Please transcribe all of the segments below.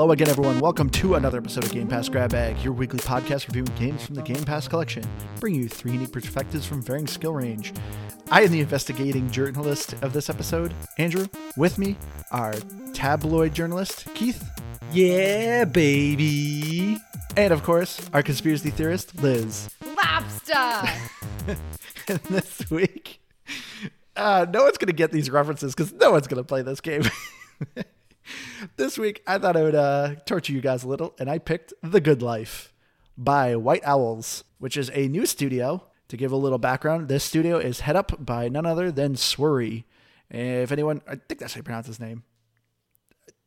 Hello again, everyone. Welcome to another episode of Game Pass Grab Bag, your weekly podcast reviewing games from the Game Pass collection, bringing you three unique perspectives from varying skill range. I am the investigating journalist of this episode, Andrew. With me, our tabloid journalist, Keith. Yeah, baby. And of course, our conspiracy theorist, Liz. Lobster! and this week, uh, no one's going to get these references because no one's going to play this game. this week, I thought I would uh, torture you guys a little, and I picked The Good Life by White Owls, which is a new studio. To give a little background, this studio is head up by none other than Swery. If anyone, I think that's how you pronounce his name.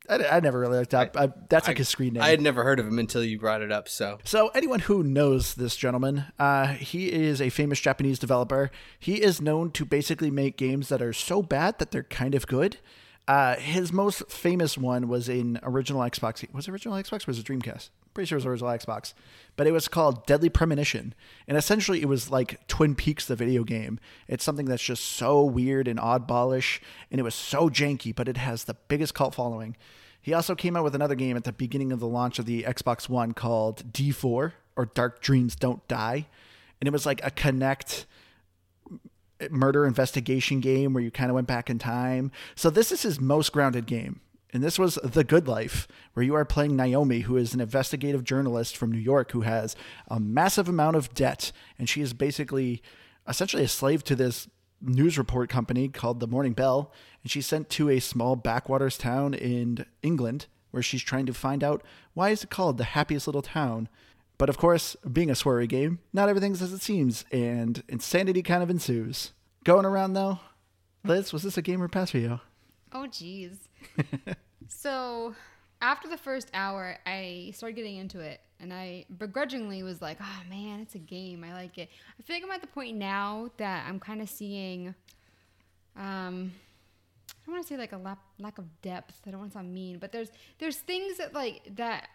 I, I never really looked up. I, that's like I, his screen name. I had never heard of him until you brought it up. So, so anyone who knows this gentleman, uh, he is a famous Japanese developer. He is known to basically make games that are so bad that they're kind of good. Uh, his most famous one was in original Xbox. Was it original Xbox? Or was it Dreamcast? Pretty sure it was original Xbox. But it was called Deadly Premonition, and essentially it was like Twin Peaks, the video game. It's something that's just so weird and oddballish, and it was so janky, but it has the biggest cult following. He also came out with another game at the beginning of the launch of the Xbox One called D4 or Dark Dreams Don't Die, and it was like a Kinect murder investigation game where you kind of went back in time. So this is his most grounded game. And this was The Good Life, where you are playing Naomi, who is an investigative journalist from New York who has a massive amount of debt. And she is basically essentially a slave to this news report company called the Morning Bell. And she's sent to a small backwaters town in England where she's trying to find out why is it called the happiest little town. But of course, being a Swery game, not everything's as it seems, and insanity kind of ensues. Going around though, Liz, was this a game or pass for you? Oh, jeez. so, after the first hour, I started getting into it, and I begrudgingly was like, "Oh man, it's a game. I like it." I feel like I'm at the point now that I'm kind of seeing, um, I don't want to say like a lack lack of depth. I don't want to sound mean, but there's there's things that like that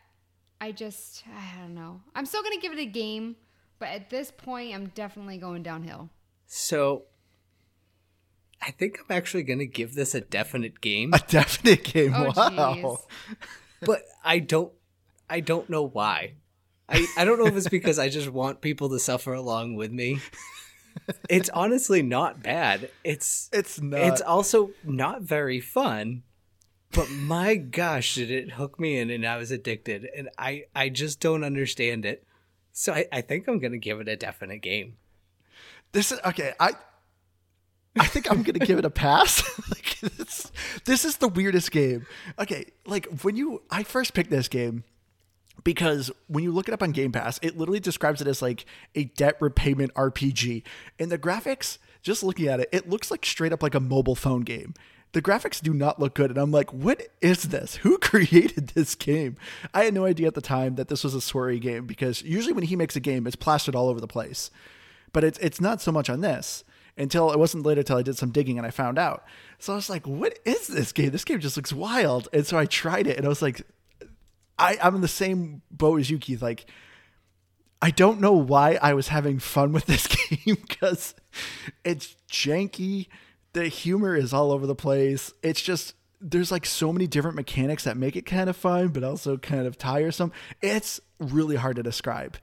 I just I don't know. I'm still gonna give it a game, but at this point, I'm definitely going downhill. So, I think I'm actually going to give this a definite game. A definite game. Oh, wow. but I don't I don't know why. I, I don't know if it's because I just want people to suffer along with me. It's honestly not bad. It's It's not. it's also not very fun. But my gosh, did it hook me in and I was addicted and I I just don't understand it. So I, I think I'm gonna give it a definite game. this is okay. I I think I'm gonna give it a pass. like this, this is the weirdest game. Okay, like when you I first picked this game because when you look it up on Game Pass, it literally describes it as like a debt repayment RPG. And the graphics, just looking at it, it looks like straight up like a mobile phone game. The graphics do not look good, and I'm like, what is this? Who created this game? I had no idea at the time that this was a Swery game because usually when he makes a game, it's plastered all over the place. But it's it's not so much on this until it wasn't later until I did some digging and I found out. So I was like, what is this game? This game just looks wild. And so I tried it and I was like, I, I'm in the same boat as you, Keith. Like, I don't know why I was having fun with this game because it's janky. The humor is all over the place. It's just there's like so many different mechanics that make it kind of fun, but also kind of tiresome. It's really hard to describe.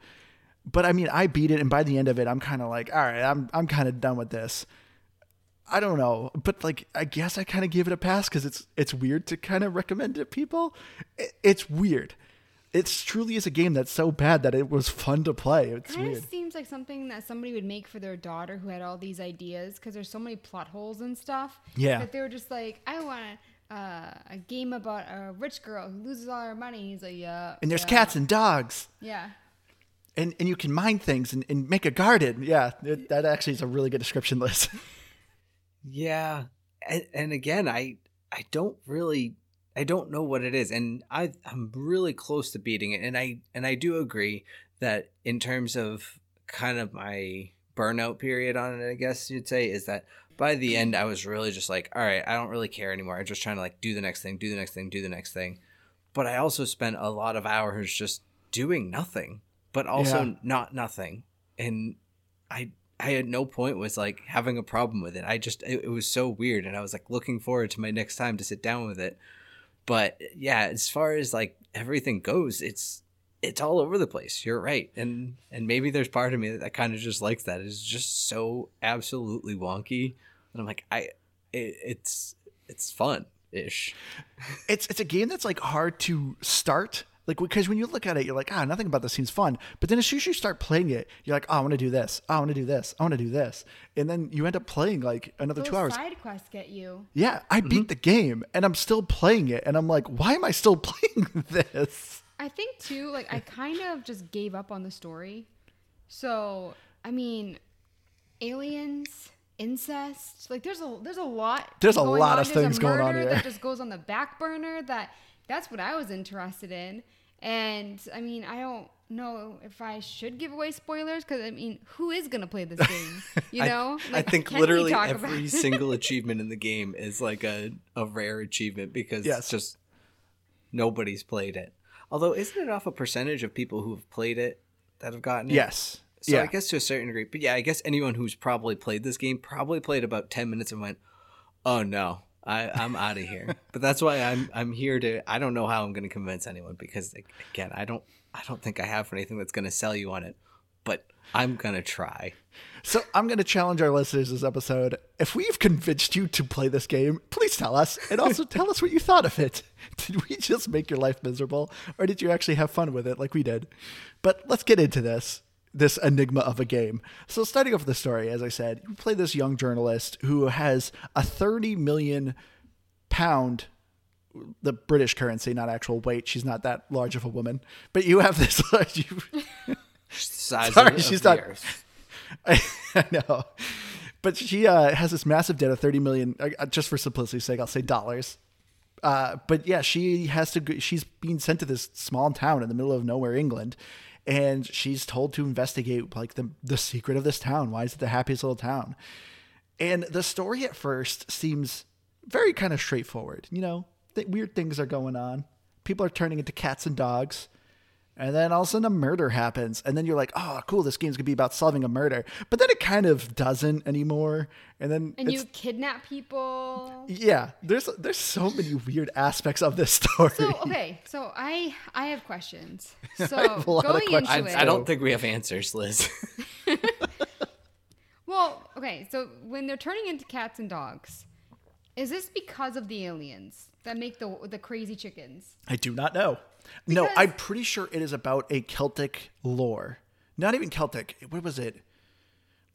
But I mean, I beat it, and by the end of it, I'm kind of like, all right, I'm I'm kind of done with this. I don't know, but like I guess I kind of give it a pass because it's it's weird to kind of recommend it to people. It, it's weird. It's truly is a game that's so bad that it was fun to play. It kind weird. of seems like something that somebody would make for their daughter who had all these ideas because there's so many plot holes and stuff. Yeah. That they were just like, I want uh, a game about a rich girl who loses all her money. He's like, yeah. And there's yeah. cats and dogs, Yeah. and and you can mine things and, and make a garden. Yeah, it, that actually is a really good description Liz. Yeah, and, and again, I I don't really I don't know what it is, and I I'm really close to beating it, and I and I do agree that in terms of kind of my burnout period on it, I guess you'd say is that by the end I was really just like, all right, I don't really care anymore. I'm just trying to like do the next thing, do the next thing, do the next thing. But I also spent a lot of hours just doing nothing, but also Yeah. not nothing, and I I at no point was like having a problem with it. I just it, it was so weird, and I was like looking forward to my next time to sit down with it. But yeah, as far as like everything goes, it's it's all over the place. You're right, and and maybe there's part of me that, that kind of just likes that. It's just so absolutely wonky, and I'm like, I, it, it's it's fun ish. It's it's a game that's like hard to start. Like because when you look at it, you're like, ah, nothing about this seems fun. But then as soon as you start playing it, you're like, oh, I want to do this. Oh, I want to do this. I want to do this. And then you end up playing like another Those two hours. side quests get you. Yeah, I Mm-hmm. beat the game and I'm still playing it, and I'm like, why am I still playing this? I think too, like I kind of just gave up on the story. So I mean, aliens, incest, like there's a there's a lot. There's a lot on. of There's things a going on murder here. That just goes on the back burner. That that's what I was interested in. And I mean, I don't know if I should give away spoilers because I mean, who is gonna play this game? You know, I, Like, think literally every single achievement in the game is like a, a rare achievement because Yes. it's just nobody's played it. Although, isn't it off a percentage of people who have played it that have gotten it? Yes. So yeah. I guess to a certain degree, but yeah, I guess anyone who's probably played this game probably played about ten minutes and went, "Oh no, I, I'm out of here." but that's why I'm I'm here to. I don't know how I'm going to convince anyone because again, I don't I don't think I have anything that's going to sell you on it, but I'm gonna try. So I'm going to challenge our listeners this episode. If we've convinced you to play this game, please tell us, and also tell us what you thought of it. Did we just make your life miserable, or did you actually have fun with it like we did? But let's get into this. This enigma of a game. So, starting off with the story, as I said, you play this young journalist who has a 30 million pound the British currency, not actual weight. She's not that large of a woman, but you have this. You, Size Sorry, she's not- earth. I know, but she uh, has this massive debt of thirty million. Uh, just for simplicity's sake, I'll say dollars. Uh, but yeah, she has to. go- She's being sent to this small town in the middle of nowhere, England, and she's told to investigate like the the secret of this town. Why is it the happiest little town? And the story at first seems very kind of straightforward. You know, th- weird things are going on. People are turning into cats and dogs. And then all of a sudden a murder happens. And then you're like, oh, cool, this game's going to be about solving a murder. But then it kind of doesn't anymore. And then and you kidnap people. yeah, there's there's so many weird aspects of this story. So okay, so I I have questions. So have a lot of going questions, into it, I don't think we have answers, Liz. Well, okay, so when they're turning into cats and dogs, is this because of the aliens that make the the crazy chickens? I do not know. no, I'm pretty sure it is about a Celtic lore. Not even Celtic. What was it?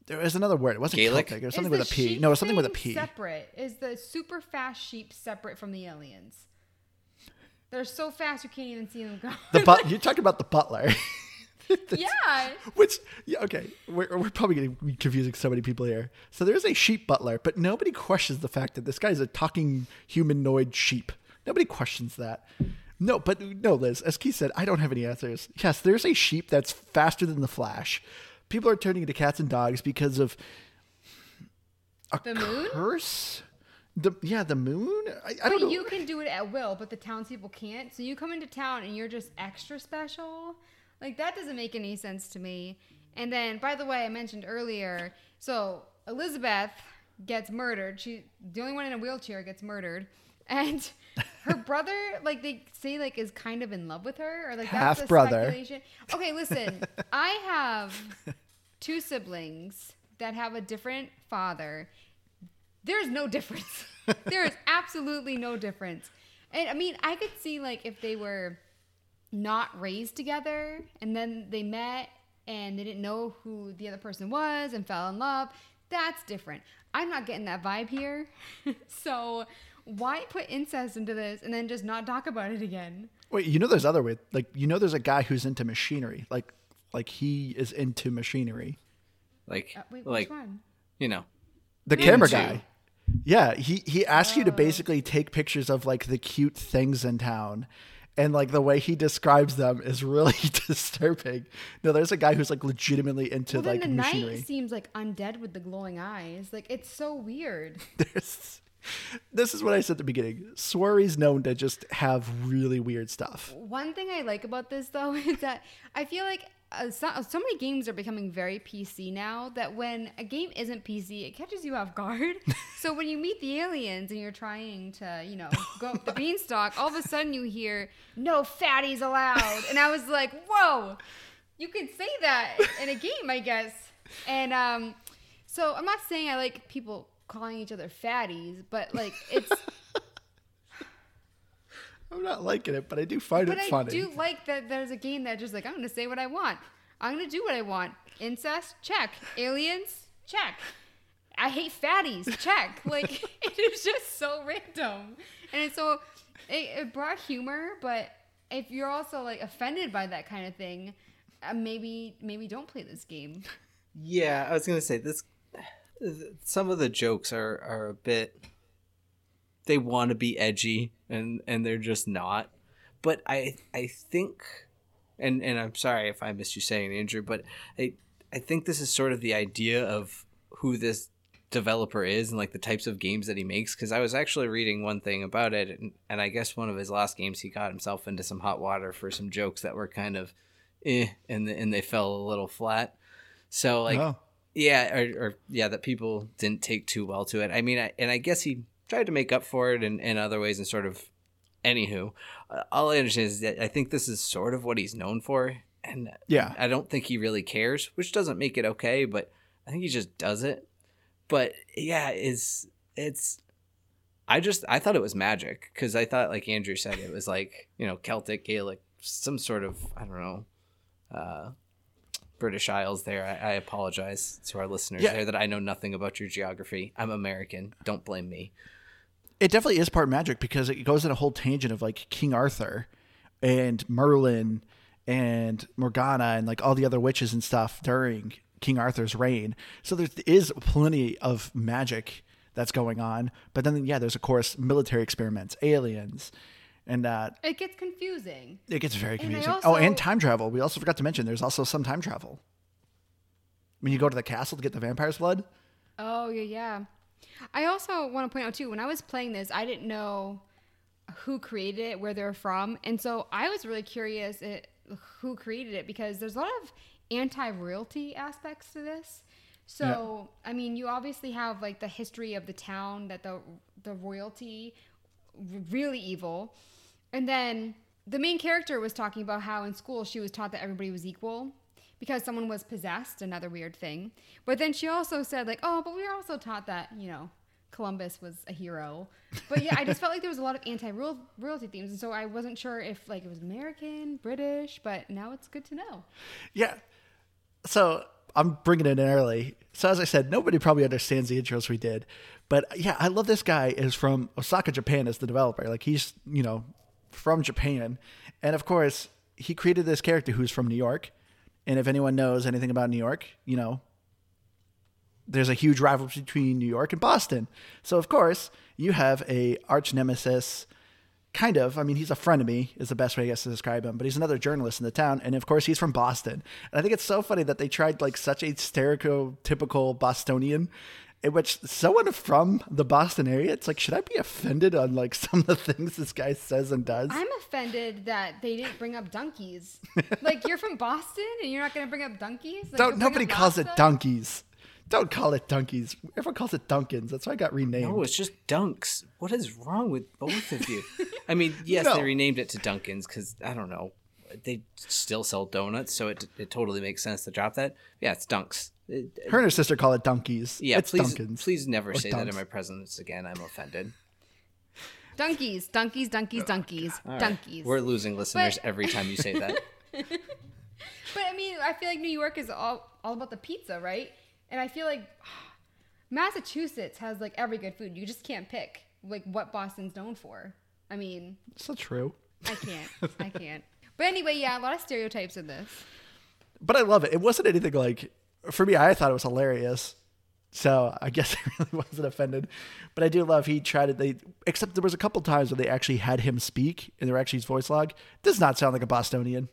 There was another word. It wasn't Gaelic? Celtic. It was something the with a P. No, it was something with a P. Separate is the super fast sheep separate from the aliens? They're so fast you can't even see them go. The but you're talking about the butler. yeah, Which, yeah, okay, we're, we're probably going to be confusing so many people here. So there's a sheep butler, but nobody questions the fact that this guy's a talking humanoid sheep. Nobody questions that. No, but no, Liz, as Keith said, I don't have any answers. Yes, there's a sheep that's faster than the Flash. People are turning into cats and dogs because of a The moon? curse. The yeah, the moon. I, I don't but know. you can do it at will, but the townspeople can't. So you come into town and you're just extra special. Like that doesn't make any sense to me. And then, by the way, I mentioned earlier. So Elizabeth gets murdered. She, the only one in a wheelchair, gets murdered, and her brother, like they say, like is kind of in love with her, or like that's Half-brother. Okay, listen, I have two siblings that have a different father there's no difference. there is absolutely no difference. And I mean, I could see like if they were not raised together and then they met and they didn't know who the other person was and fell in love, that's different. I'm not getting that vibe here. so why put incest into this and then just not talk about it again? Wait, you know there's other way. Like you know there's a guy who's into machinery. Like like he is into machinery. like, Uh, wait, like which one? you know, The camera guy. Yeah, he he asks Oh. you to basically take pictures of like the cute things in town. And like the way he describes them is really disturbing. No, there's a guy who's like legitimately into Well, then like the machinery. night seems like undead with the glowing eyes. Like it's so weird. There's, this is what I said at the beginning. Swery's known to just have really weird stuff. One thing I like about this though is that I feel like uh, so, so many games are becoming very PC now that when a game isn't PC, it catches you off guard. so when you meet the aliens and you're trying to, you know, go up the beanstalk, all of a sudden you hear "No fatties allowed," and I was like, "Whoa, you can say that in a game, I guess." And um, so I'm not saying I like people calling each other fatties, but like it's. I'm not liking it, but I do find But it I funny. I do like that there's a game that just like I'm gonna say what I want. I'm gonna do what I want. Incest, check. Aliens, check. I hate fatties, check. Like it is just so random, and so it, it brought humor. But if you're also like offended by that kind of thing, uh, maybe maybe don't play this game. Yeah, I was gonna say this. Some of the jokes are are a bit. They want to be edgy, and and they're just not. But I I think, and and I'm sorry if I missed you saying Andrew, but I I think this is sort of the idea of who this developer is and like the types of games that he makes because i was actually reading one thing about it and, and i guess one of his last games he got himself into some hot water for some jokes that were kind of eh and, and they fell a little flat so like Oh. yeah or, or yeah that people didn't take too well to it i mean I, and i guess he tried to make up for it in, in other ways and sort of anywho. Uh, all i understand is that i think this is sort of what he's known for and Yeah. i don't think he really cares which doesn't make it okay but i think he just does it. But yeah it's it's i just i thought it was magic because i thought like andrew said it was like you know celtic gaelic some sort of i don't know uh british isles there. I, I apologize to our listeners Yeah. there that i know nothing about your geography. I'm american. Don't blame me It definitely is part magic because it goes in a whole tangent of like King Arthur and Merlin and Morgana and like all the other witches and stuff during King Arthur's reign. So there is plenty of magic that's going on. But then, yeah, there's of course military experiments, aliens, and uh, It gets confusing. it gets very confusing. also- oh, and time travel. We also forgot to mention there's also some time travel. When you go to the castle to get the vampire's blood, Oh yeah, yeah. I also want to point out too. When I was playing this, I didn't know who created it, where they're from, and so I was really curious it, who created it because there's a lot of anti-royalty aspects to this. So I mean, you obviously have like the history of the town that the the royalty really evil, and then the main character was talking about how in school she was taught that everybody was equal because someone was possessed, another weird thing. But then she also said, like, oh, but we were also taught that, you know, Columbus was a hero. But yeah, I just felt like there was a lot of anti royalty themes. And so I wasn't sure if, like, it was American, British, but now it's good to know. Yeah. So I'm bringing it in early. So as I said, nobody probably understands the intros we did, but uh, yeah, I love this guy is from Osaka, Japan as the developer. Like he's, you know, from Japan. And of course, he created this character who's from New York. And if anyone knows anything about New York, you know, there's a huge rivalry between New York and Boston. So of course, you have a arch nemesis kind of. I mean, he's a frenemy is the best way I guess to describe him. But he's another journalist in the town, and of course, he's from Boston. And I think it's so funny that they tried like such a stereotypical Bostonian, in which someone from the Boston area. It's like, should I be offended on like some of the things this guy says and does? I'm offended that they didn't bring up donkeys. like, you're from Boston and you're not going to bring up donkeys? Like, Don't nobody up calls it donkeys. Don't call it donkeys. Everyone calls it Dunkins. That's why I got renamed. Oh, it's just Dunks. What is wrong with both of you? I mean, yes, No. they renamed it to Dunkin's because I don't know. They still sell donuts, so it it totally makes sense to drop that. Yeah, it's Dunks. It- Her and her sister call it donkeys. yeah, it's please, Dunkins. please never Or say that in my presence again. I'm offended. Donkeys, donkeys, donkeys, oh, donkeys, All right. donkeys. We're losing listeners But- every time you say that. But I mean, I feel like New York is all all about the pizza, right? And I feel like Massachusetts has like every good food. You just can't pick like what Boston's known for. I mean, it's So true. I can't. I can't. But anyway, yeah, a lot of stereotypes in this. but I love it. It wasn't anything like for me. I thought it was hilarious, so I guess I really wasn't offended. But I do love he tried to. They except there was a couple times where they actually had him speak and there were actually his voice log. Does not sound like a Bostonian.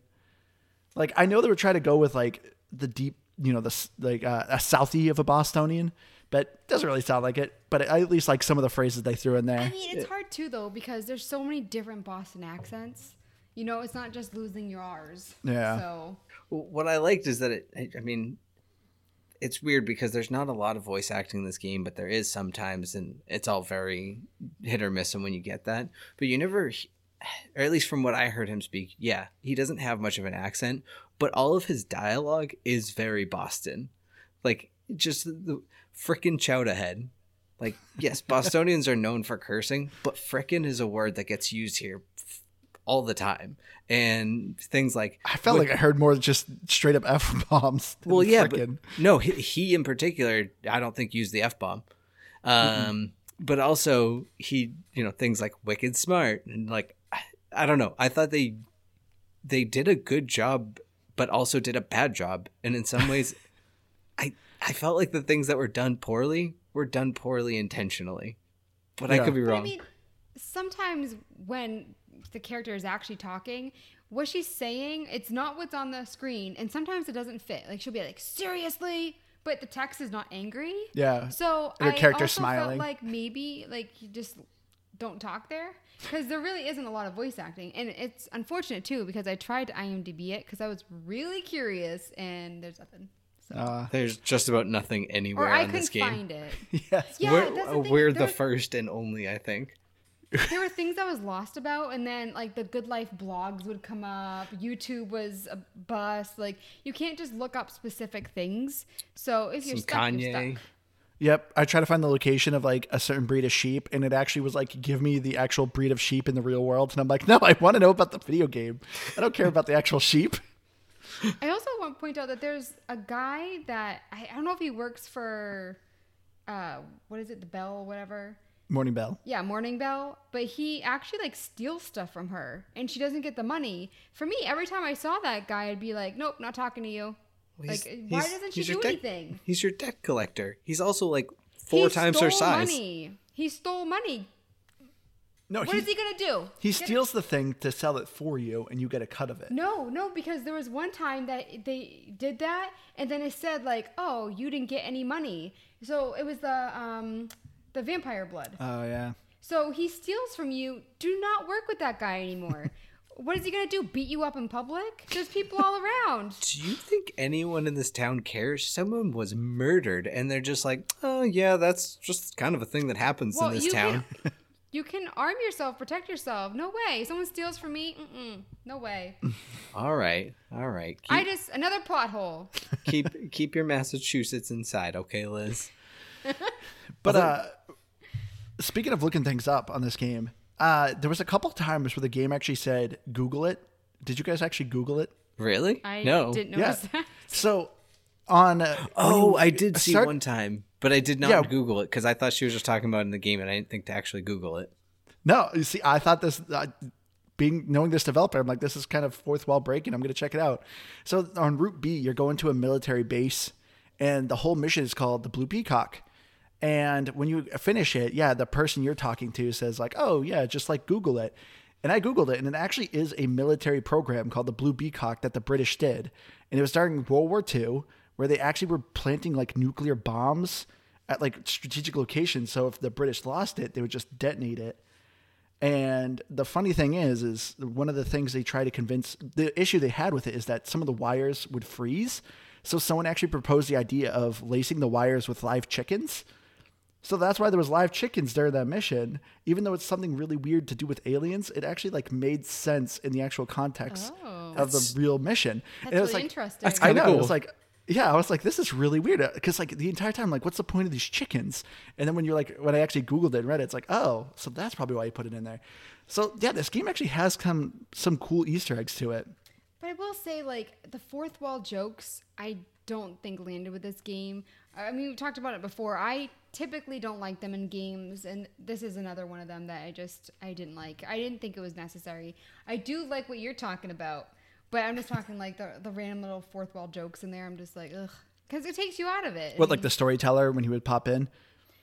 Like I know they were trying to go with like the deep, you know, the like uh, a Southie of a Bostonian, but doesn't really sound like it. But I at least like some of the phrases they threw in there. I mean, it's hard too though because there's so many different Boston accents. You know, it's not just losing your R's. Yeah. So What I liked is that it. I- I mean, it's weird because there's not a lot of voice acting in this game, but there is sometimes, and it's all very hit or miss. And when you get that, but you never, or at least from what I heard him speak, yeah, he doesn't have much of an accent, but all of his dialogue is very Boston, like just the frickin' chowda head. Like, yes, Bostonians are known for cursing, but frickin' is a word that gets used here all the time. And things like I felt like I heard more just straight up f bombs. well, yeah, frickin'. but no, he, he in particular, I don't think used the f bomb. Um, but also he, you know, things like wicked smart and like I, I don't know. I thought they they did a good job, but also did a bad job, and in some ways, I I felt like the things that were done poorly were done poorly intentionally. But I could be But wrong. I mean, sometimes when the character is actually talking, what she's saying, it's not what's on the screen, and sometimes it doesn't fit. Like she'll be like, "Seriously," but the text is not angry. Yeah. So your I character's also smiling. felt like maybe like you just don't talk there because there really isn't a lot of voice acting, and it's unfortunate too because I tried to IMDb it because I was really curious, and there's nothing. So. Uh, There's just about nothing or anywhere I on this couldn't game. find it. yes. Yeah, we're uh, the we're the first and only, I think. there were things I was lost about, and then like the Good Life blogs would come up. YouTube was a bust. Like you can't just look up specific things. So if you're Some stuck, you're stuck. Yep. I try to find the location of like a certain breed of sheep, and it actually was like, give me the actual breed of sheep in the real world. And I'm like, no, I want to know about the video game. I don't care about the actual sheep. I also want to point out that there's a guy that I, I don't know if he works for, uh, what is it, the Bell, whatever. Morning Bell. Yeah, Morning Bell. But he actually like steals stuff from her, and she doesn't get the money. For me, every time I saw that guy, I'd be like, nope, not talking to you. He's- like, why doesn't she do debt- anything? He's your debt collector. He's also like four He times her stole size. Money. He stole money. No, What is he gonna do? He Get- steals the thing to sell it for you, and you get a cut of it. No, no, because there was one time that they did that, and then it said like, "Oh, you didn't get any money." So it was the um, the vampire blood. Oh yeah. So he steals from you. Do not work with that guy anymore. what is he gonna do? Beat you up in public? There's people all around. Do you think anyone in this town cares? Someone was murdered, and they're just like, "Oh yeah, that's just kind of a thing that happens Well, in this you town." can you can arm yourself, protect yourself. No way. Someone steals from me. Mm-mm. No way. all right, all right. Keep, I just another plot hole. keep keep your Massachusetts inside, okay, Liz? But uh, speaking of looking things up on this game, uh, there was a couple times where the game actually said Google it. Did you guys actually Google it? Really? I no. didn't Yeah. notice that. So on uh, Oh, you I did see start- one time, but I did not Yeah. Google it because I thought she was just talking about it in the game, and I didn't think to actually Google it. No, you see, I thought this, uh, being knowing this developer, I'm like, this is kind of fourth wall breaking. I'm going to check it out. So on Route B, you're going to a military base, and the whole mission is called the Blue Peacock. And when you finish it, yeah, the person you're talking to says like, oh yeah, just like Google it. And I googled it, and it actually is a military program called the Blue Peacock that the British did, and it was during World War II, where they actually were planting like nuclear bombs at like strategic locations. So if the British lost it, they would just detonate it. And the funny thing is, is one of the things they try to convince the issue they had with it is that some of the wires would freeze. So someone actually proposed the idea of lacing the wires with live chickens. So that's why there was live chickens during that mission. Even though it's something really weird to do with aliens, it actually like made sense in the actual context Oh. of the real mission. That's And it was really like, interesting. That's I kinda know. It was like, yeah, I was like, this is really weird uh, because like the entire time, like, what's the point of these chickens? And then when you're like, when I actually googled it and read it, it's like, oh, so that's probably why you put it in there. So yeah, this game actually has come some cool Easter eggs to it. But I will say, like, the fourth wall jokes, I don't think landed with this game. I mean, we talked about it before. I typically don't like them in games, and this is another one of them that I just I didn't like. I didn't think it was necessary. I do like what you're talking about, but I'm just talking like the the random little fourth wall jokes in there. I'm just like, ugh, because it takes you out of it. What I like the storyteller when he would pop in?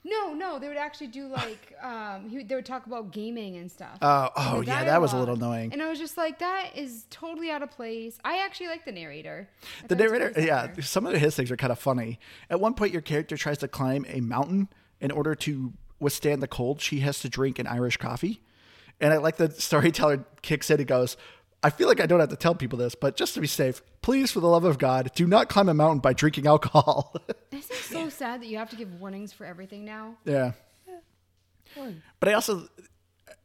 No, no, they would actually do like um, he, would- they would talk about gaming and stuff. Oh, oh yeah, that was a little annoying. And I was just like, that is totally out of place. I actually like the narrator. I The narrator, yeah, some of his things are kind of funny. At one point, your character tries to climb a mountain in order to withstand the cold. She has to drink an Irish coffee, and I like the storyteller kicks in and goes, I feel like I don't have to tell people this, but just to be safe, please, for the love of God, do not climb a mountain by drinking alcohol. this Isn't it so sad that you have to give warnings for everything now? yeah. But I also,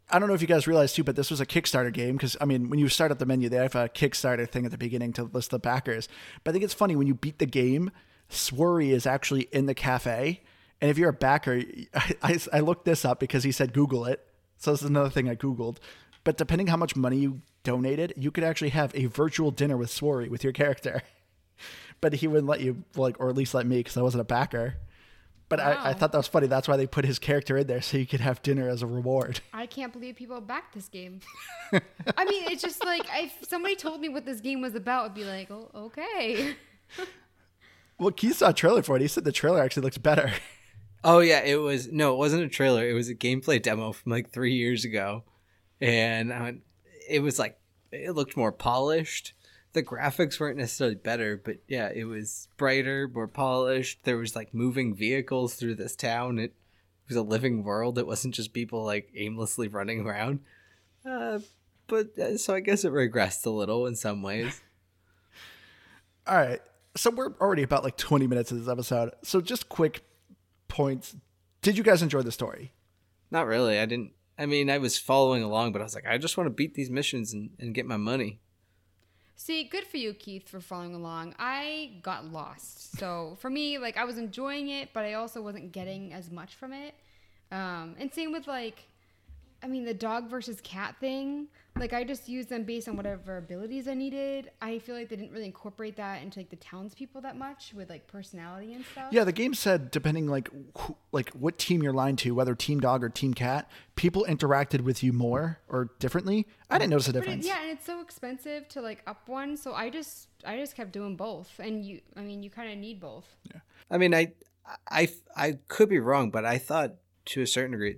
I don't know if you guys realize too, but this was a Kickstarter game because I mean, when you start up the menu, they have a Kickstarter thing at the beginning to list the backers. But I think it's funny when you beat the game, Swery is actually in the cafe, and if you're a backer, I, I, I looked this up because he said Google it, so this is another thing I googled. But depending how much money you donated, you could actually have a virtual dinner with Swery with your character. but he wouldn't let you, like, or at least let me because I wasn't a backer. But I, I thought that was funny. That's why they put his character in there so you could have dinner as a reward. I can't believe people backed this game. I mean, it's just like if somebody told me what this game was about, I'd be like, oh, okay. Well, Keith saw a trailer for it. He said the trailer actually looks better. Oh yeah, it was no, it wasn't a trailer. It was a gameplay demo from like three years ago, and I went, it was like it looked more polished. The graphics weren't necessarily better, but yeah, it was brighter, more polished. There was like moving vehicles through this town. It was a living world. It wasn't just people like aimlessly running around. Uh, but uh, so I guess it regressed a little in some ways. All right. So we're already about like 20 minutes of this episode. So just quick points. Did you guys enjoy the story? Not really. I didn't. I mean, I was following along, but I was like, I just want to beat these missions and, and get my money. See, good for you, Keith, for following along. I got lost. So for me, like I was enjoying it, but I also wasn't getting as much from it. Um, and same with like, I mean, the dog versus cat thing. Like I just used them based on whatever abilities I needed. I feel like they didn't really incorporate that into like the townspeople that much with like personality and stuff. Yeah, the game said depending like who, like what team you're aligned to, whether team dog or team cat, people interacted with you more or differently. I didn't notice a But it, difference. yeah, and it's so expensive to like up one, so I just I just kept doing both, and you, I mean, you kind of need both. Yeah. I mean, I, I, I could be wrong, but I thought to a certain degree.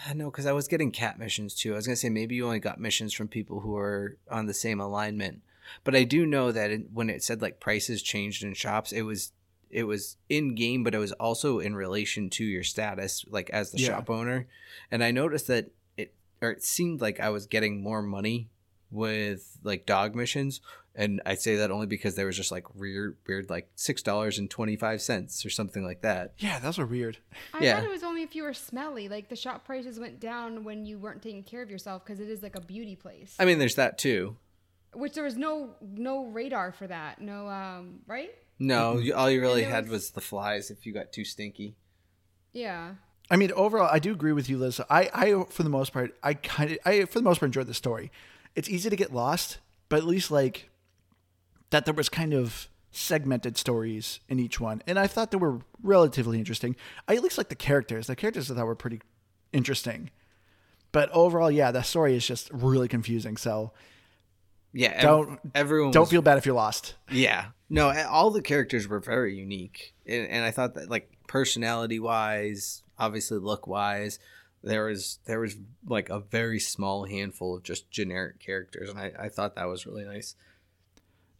I know because I was getting cat missions too. I was gonna say maybe you only got missions from people who are on the same alignment, but I do know that it, when it said like prices changed in shops, it was it was in game, but it was also in relation to your status, like as the Yeah. shop owner. And I noticed that it or it seemed like I was getting more money with like dog missions and I say that only because there was just like weird, weird like six dollars and twenty five cents or something like that. Yeah, those were weird. I Yeah. thought it was only if you were smelly. Like the shop prices went down when you weren't taking care of yourself because it is like a beauty place. I mean, there's that too. Which there was no no radar for that. No, um, right? No, you, all you really had was- was the flies if you got too stinky. Yeah. I mean, overall, I do agree with you, Liz. I, I for the most part, I kind of, I for the most part enjoyed the story. It's easy to get lost, but at least like that there was kind of segmented stories in each one, and I thought they were relatively interesting. I at least like the characters. The characters I thought were pretty interesting, but overall, yeah, the story is just really confusing. So Yeah, ev- Don't- everyone don't was- feel bad if you're lost. Yeah, no, all the characters were very unique, and, and I thought that like personality wise, obviously look wise, there was there was like a very small handful of just generic characters, and I, I thought that was really nice.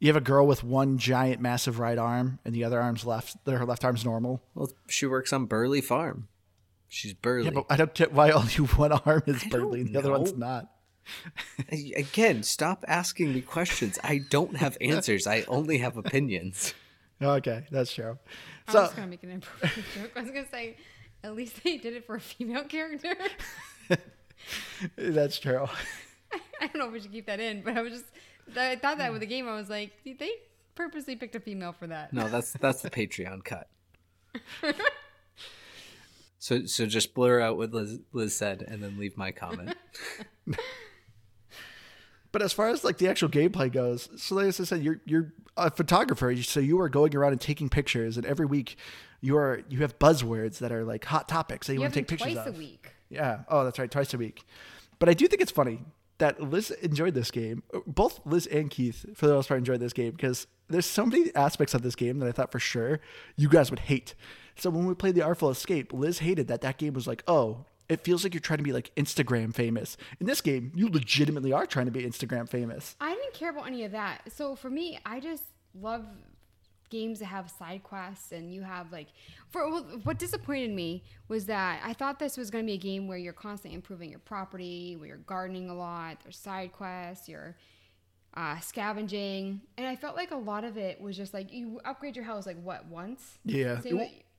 You have a girl with one giant, massive right arm, and the other arm's left. Her left arm's normal. Well, she works on Burley Farm. She's Burley. Yeah, but I don't get why only one arm is I Burley and the other one's not. Again, stop asking me questions. I don't have answers. I only have opinions. Okay, that's true. I So was gonna make an inappropriate joke. I was gonna say, at least they did it for a female character. that's true. I don't know if we should keep that in, but I was just I thought that hmm. with the game. I was like, they purposely picked a female for that. No, that's that's the Patreon cut. So so just blur out what Liz, Liz said and then leave my comment. But as far as like the actual gameplay goes, so like I said, you're you're a photographer, so you are going around and taking pictures, and every week you are you have buzzwords that are like hot topics that you, You want to take pictures twice of. a week. Yeah. Oh, that's right, twice a week. But I do think it's funny that Liz enjoyed this game. Both Liz and Keith, for the most part, enjoyed this game because there's so many aspects of this game that I thought for sure you guys would hate. So when we played the Artful Escape, Liz hated that that game was like, oh, it feels like you're trying to be like Instagram famous. In this game, you legitimately are trying to be Instagram famous. I didn't care about any of that. So for me, I just love games that have side quests and you have like for well, what disappointed me was that I thought this was going to be a game where you're constantly improving your property, where you're gardening a lot, there's side quests, you're uh, scavenging, and I felt like a lot of it was just like you upgrade your house like what once. Yeah.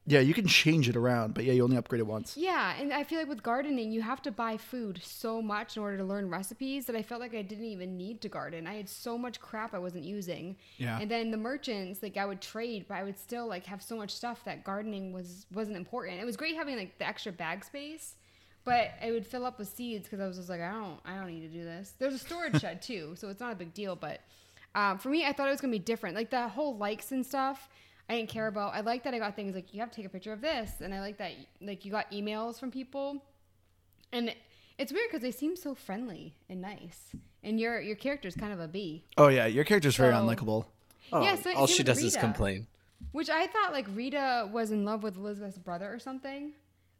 Yeah, you can change it around, but yeah, you only upgrade it once. yeah, and I feel like with gardening, you have to buy food so much in order to learn recipes that I felt like I didn't even need to garden. I had so much crap I wasn't using. Yeah. And then the merchants, like I would trade, but I would still like have so much stuff that gardening was wasn't important. It was great having like the extra bag space, but it would fill up with seeds because I was just like, I don't, I don't need to do this. There's a storage shed too, so it's not a big deal. But um, for me, I thought it was gonna be different. Like the whole likes and stuff. I didn't care about. I like that I got things like you have to take a picture of this, and I like that like you got emails from people, and it's weird because they seem so friendly and nice, and your your character's kind of a bee, Oh yeah, your character's very unlikable. Oh, Yeah, so- all she with does is complain. which I thought like Rita was in love with Elizabeth's brother or something.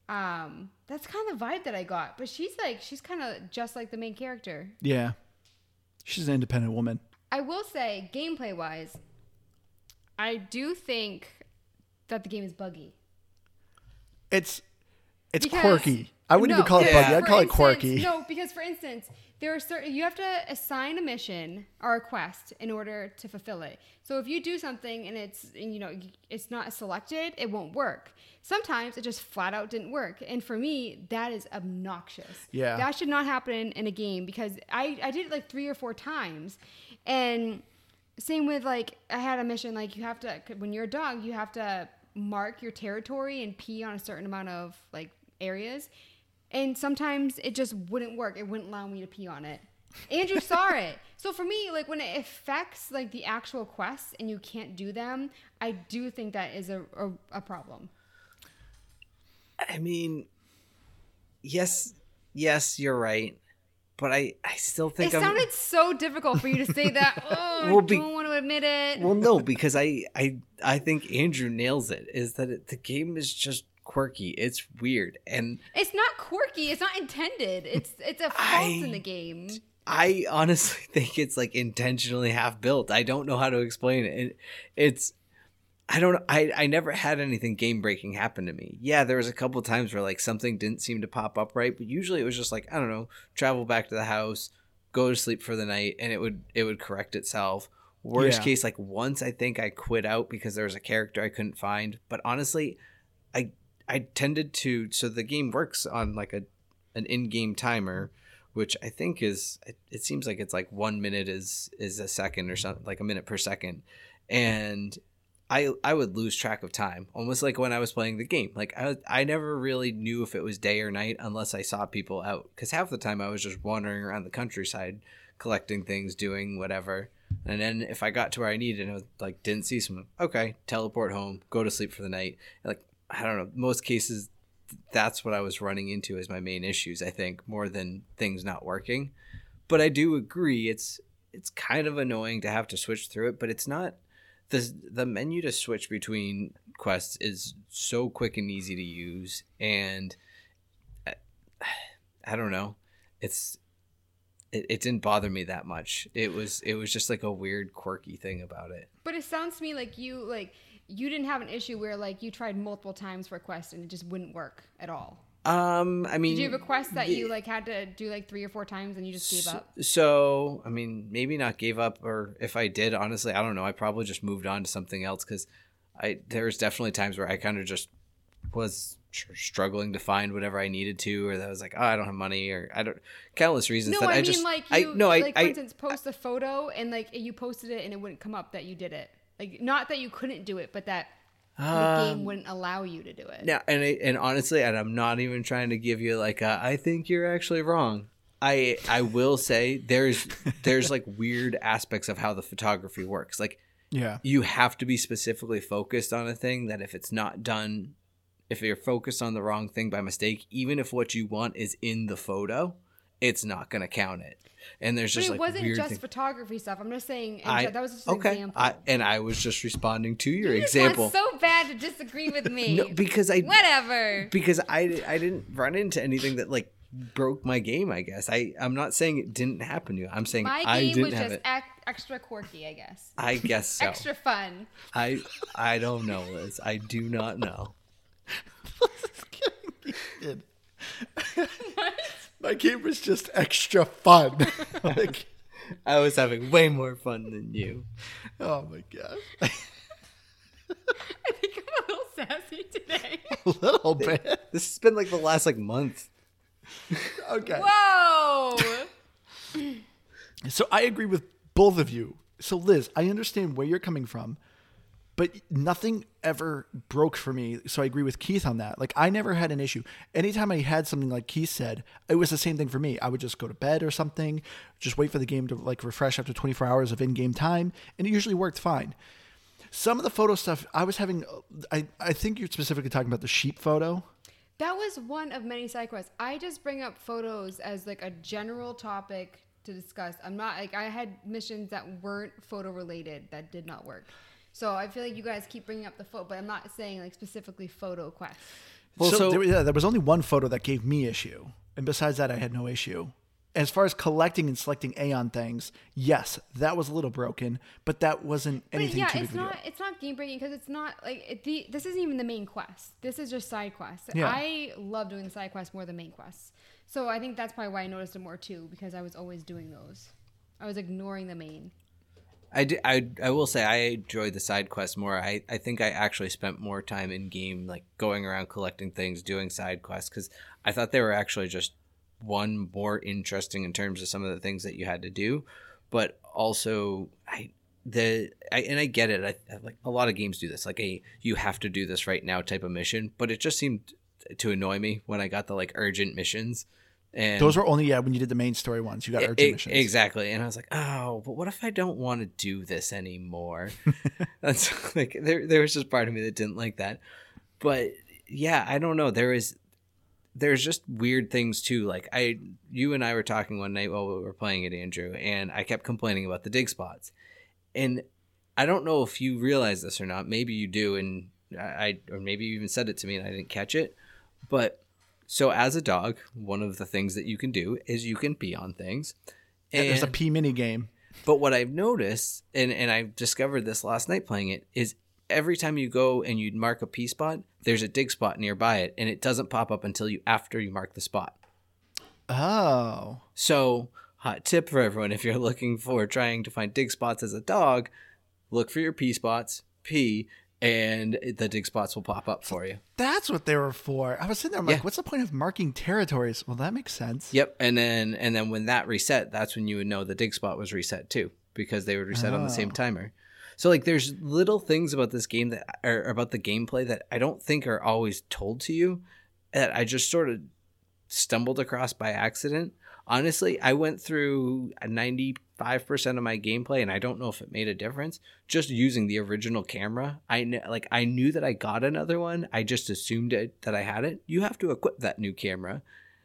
Um, that's kind of the vibe that I got, but she's like she's kind of just like the main character. Yeah, she's an independent woman. I will say, gameplay wise, I do think that the game is buggy. It's it's Because- quirky. I wouldn't No, even call it yeah. buggy. I'd for call it quirky. No, because for instance, there are certain you have to assign a mission or a quest in order to fulfill it. So if you do something and it's and, you know it's not selected, it won't work. Sometimes it just flat out didn't work, and for me, that is obnoxious. Yeah. that should not happen in a game because I I did it like three or four times, and same with like I had a mission like you have to when you're a dog you have to mark your territory and pee on a certain amount of like areas. And sometimes it just wouldn't work. It wouldn't allow me to pee on it. Andrew saw it. So for me like when it affects like the actual quests and you can't do them i do think that is a, a, a problem. I mean, yes, yes, you're right, but I, I still think it I'm. sounded so difficult for you to say that oh Well, i be- don't want to admit it well, no, because I, I, I think Andrew nails it. Is that it, the game is just quirky. It's weird, and it's not quirky it's not intended it's it's a fault I- in the game I honestly think it's like intentionally half built. I don't know how to explain it. it it's I don't I I never had anything game breaking happen to me. Yeah, there was a couple times where like something didn't seem to pop up right, but usually it was just like I don't know, travel back to the house, go to sleep for the night and it would it would correct itself. Worst Yeah. case like once I think I quit out because there was a character I couldn't find, but honestly, I I tended to so the game works on like a an in-game timer which I think is it, it seems like it's like one minute is is a second or something like a minute per second, and I I would lose track of time almost like when I was playing the game. Like I I never really knew if it was day or night unless I saw people out because half the time I was just wandering around the countryside collecting things, doing whatever. And then if I got to where I needed and it was, like didn't see someone, okay, teleport home, go to sleep for the night. Like I don't know, most cases that's what I was running into as my main issues, I think, more than things not working. But I do agree it's it's kind of annoying to have to switch through it, but it's not the the menu to switch between quests is so quick and easy to use and I, I don't know. It's it, it didn't bother me that much. It was it was just like a weird quirky thing about it. But it sounds to me like you like you didn't have an issue where like you tried multiple times for a quest and it just wouldn't work at all. Um I mean Did you request that the- you like had to do like three or four times and you just gave up? So, I mean, maybe not gave up, or if I did, honestly, I don't know. I probably just moved on to something else because I there was definitely times where I kind of just was tr- struggling to find whatever I needed to, or that was like, oh, I don't have money, or I don't countless reasons No, that I, I, mean just like I you no, I like for I, instance post a photo and like you posted it and it wouldn't come up that you did it. Like not that you couldn't do it, but that the game um, wouldn't allow you to do it. Now, and I, and honestly, and I'm not even trying to give you like a, I think you're actually wrong. I I will say there's there's like weird aspects of how the photography works. Like Yeah. you have to be specifically focused on a thing that if it's not done if you're focused on the wrong thing by mistake even if what you want is in the photo it's not going to count it and there's just But just it like wasn't weird just things. photography stuff. I'm just saying in I, gen- that was just an okay example. I, and i was just responding to your you just example want so bad to disagree with me. no, because i Whatever. because i i didn't run into anything that like broke my game i guess i i'm not saying it didn't happen to you i'm saying My i game didn't was have just it ac- extra quirky, I guess. I guess so. Extra fun. I I don't know, Liz. I do not know. Kid. My game was just extra fun. like, I was having way more fun than you. oh my god, I think I'm a little sassy today. a little bit. This has been like the last like month. Okay. Whoa! So I agree with both of you. So Liz, I understand where you're coming from, but nothing ever broke for me. So I agree with Keith on that. Like I never had an issue. Anytime I had something like Keith said, it was the same thing for me. I would just go to bed or something, just wait for the game to like refresh after 24 hours of in-game time, and it usually worked fine. Some of the photo stuff I was having I I think you're specifically talking about the sheep photo. That was one of many side quests. I just bring up photos as like a general topic to discuss. I'm not like I had missions that weren't photo related that did not work. So I feel like you guys keep bringing up the photo, but I'm not saying like specifically photo quests. Well, so, so- there, yeah, there was only one photo that gave me issue, and besides that, I had no issue. As far as collecting and selecting Aeon things, yes, that was a little broken, but that wasn't But anything yeah, too big it's of a deal. not it's not game breaking because it's not like it, the this isn't even the main quest. This is just side quests. Yeah. I love doing the side quests more than main quests. So I think that's probably why I noticed it more too because I was always doing those. I was ignoring the main. I, do, I, I will say I enjoyed the side quests more. I, I think I actually spent more time in game, like going around collecting things, doing side quests, because I thought they were actually just one more interesting in terms of some of the things that you had to do, but also I the I and I get it. I, I like a lot of games do this, like a you have to do this right now type of mission, but it just seemed to annoy me when I got the like urgent missions. And Those were only yeah when you did the main story ones. You got urgent E- missions. Exactly. And I was like, oh, but what if I don't want to do this anymore? That's like there there was just part of me that didn't like that. But yeah, I don't know. There is there's just weird things too. Like I you and I were talking one night while we were playing it, Andrew, and I kept complaining about the dig spots. And I don't know if you realize this or not. Maybe you do, and I or maybe you even said it to me and I didn't catch it. But so as a dog, one of the things that you can do is you can pee on things. Yeah, There's a And- P mini game. but what I've noticed, and, and I discovered this last night playing it, is every time you go and you mark a P spot, there's a dig spot nearby it, and it doesn't pop up until you after you mark the spot. Oh, So, hot tip for everyone: if you're looking for trying to find dig spots as a dog, look for your P spots, P, and the dig spots will pop up for you. that's what they were for. I was sitting there, I'm like, what's the point of marking territories? Well, that makes sense. Yep, and then and then when that reset, that's when you would know the dig spot was reset too, because they would reset on the same Oh. timer. So like, there's little things about this game that are about the gameplay that I don't think are always told to you, that I just sort of stumbled across by accident. Honestly, I went through ninety five percent of my gameplay, and I don't know if it made a difference. Just using the original camera, I kn- like I knew that I got another one. I just assumed it, that I had it. You have to equip that new camera.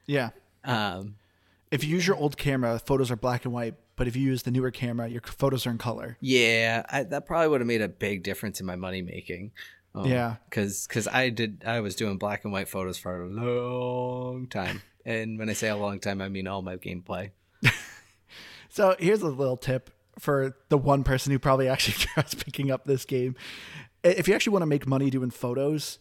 Yeah. Um, If you use your old camera, photos are black and white. But if you use the newer camera, your photos are in color. Yeah, I, that probably would have made a big difference in my money making. Yeah. because because I did I was doing black and white photos for a long time, and when I say a long time, I mean all my gameplay. So here's a little tip for the one person who probably actually tries picking up this game. If you actually want to make money doing photos,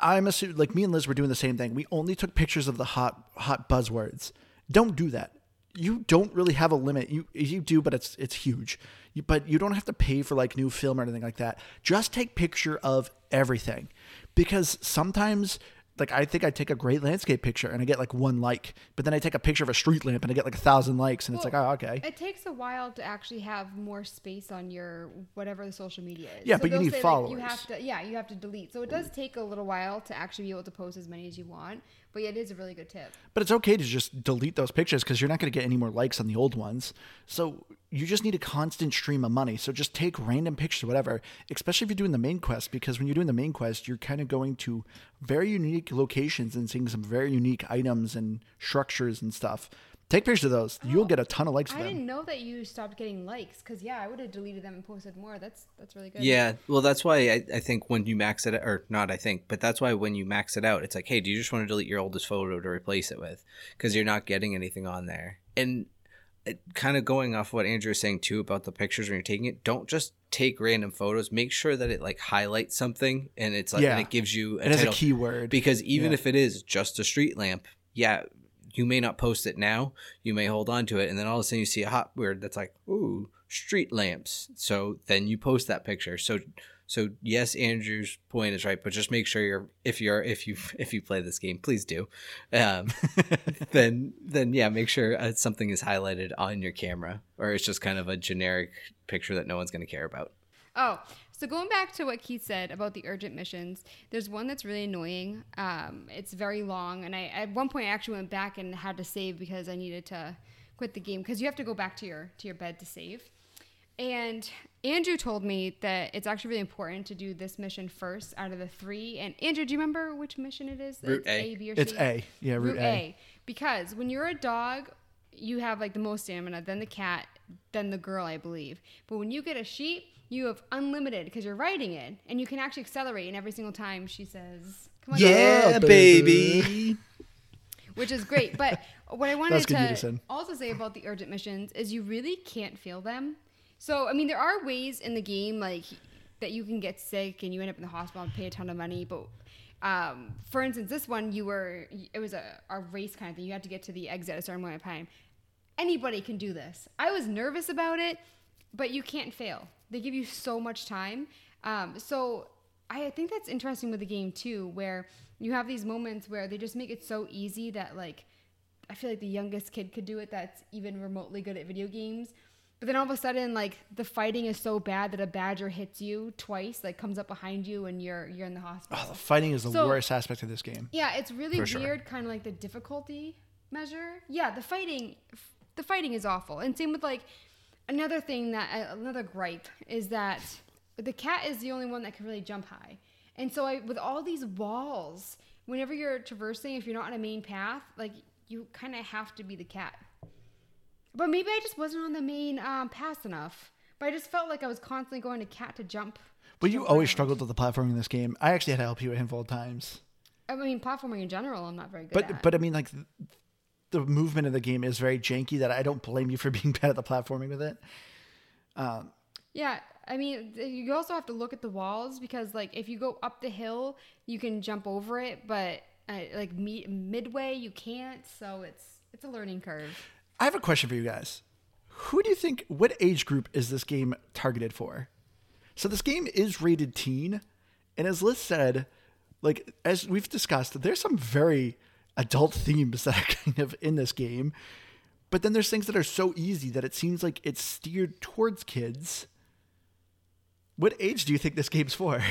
I'm assuming like me and Liz were doing the same thing. We only took pictures of the hot hot buzzwords. Don't do that. You don't really have a limit. You you do, but it's it's huge. You, but you don't have to pay for like new film or anything like that. Just take picture of everything, because sometimes like I think I take a great landscape picture and I get like one like, but then I take a picture of a street lamp and I get like a thousand likes, and it's like oh okay. It takes a while to actually have more space on your whatever the social media is. Yeah, but you need say, like, followers. you have to, yeah, you have to delete. So it does take a little while to actually be able to post as many as you want. But yeah, it is a really good tip. But it's okay to just delete those pictures because you're not going to get any more likes on the old ones. So you just need a constant stream of money. So just take random pictures, whatever, especially if you're doing the main quest, because when you're doing the main quest, you're kind of going to very unique locations and seeing some very unique items and structures and stuff. Take pictures of those. You'll get a ton of likes I them. didn't know that you stopped getting likes because yeah, I would have deleted them and posted more. That's that's really good. Yeah, well, that's why I, I think when you max it, or not, I think, but that's why when you max it out, it's like, hey, do you just want to delete your oldest photo to replace it with? Because you're not getting anything on there. And it, kind of going off what Andrew was saying too about the pictures when you're taking it, don't just take random photos. Make sure that it like highlights something and it's like Yeah. and it gives you a It has a keyword. because even Yeah. if it is just a street lamp, yeah, you may not post it now. You may hold on to it, and then all of a sudden you see a hot word that's like, "Ooh, street lamps." So then you post that picture. So, so yes, Andrew's point is right, but just make sure you're if you're if you if you play this game, please do. Um, then then yeah, make sure uh, something is highlighted on your camera, or it's just kind of a generic picture that no one's going to care about. Oh, so going back to what Keith said about the urgent missions, there's one that's really annoying. Um, it's very long, and I at one point I actually went back and had to save because I needed to quit the game because you have to go back to your to your bed to save. And Andrew told me that it's actually really important to do this mission first out of the three. And Andrew, do you remember which mission it is? Route It's A. B, or C? It's C? A. Yeah, Route A. Because when you're a dog, you have like the most stamina, then the cat, then the girl, I believe. But when you get a sheep, you have unlimited because you're writing it, and you can actually accelerate. And every single time she says, "Come on, Yeah, baby. which is great. But what I wanted That's to also say about the urgent missions is you really can't feel them. So I mean, there are ways in the game like that you can get sick and you end up in the hospital and pay a ton of money. But um, for instance, this one you were it was a, a race kind of thing. You had to get to the exit at a certain amount of time. Anybody can do this. I was nervous about it, but you can't fail. They give you so much time. Um, so I think that's interesting with the game too, where you have these moments where they just make it so easy that like I feel like the youngest kid could do it that's even remotely good at video games. But then all of a sudden, like the fighting is so bad that a badger hits you twice, like comes up behind you, and you're you're in the hospital. Oh, the fighting is the So- worst aspect of this game. Yeah, it's really For sure. weird, kind of like the difficulty measure. Yeah, the fighting, the fighting is awful. And same with like another thing that uh, another gripe is that the cat is the only one that can really jump high. And so I, with all these walls, whenever you're traversing, if you're not on a main path, like you kind of have to be the cat. But maybe I just wasn't on the main um, path enough. But I just felt like I was constantly going to cat to jump. But you jump always around. struggled with the platforming in this game. I actually had to help you a handful of times. I mean, platforming in general, I'm not very good But at. but but I mean like the movement of the game is very janky that I don't blame you for being bad at the platforming with it. Yeah, I mean, you also have to look at the walls because, like, if you go up the hill, you can jump over it, but uh, like me- midway, you can't. So it's it's a learning curve. I have a question for you guys. Who do you think what age group is this game targeted for? So this game is rated teen, and as Liz said, like as we've discussed, there's some very adult themes that are kind of in this game. But then there's things that are so easy that it seems like it's steered towards kids. What age do you think this game's for?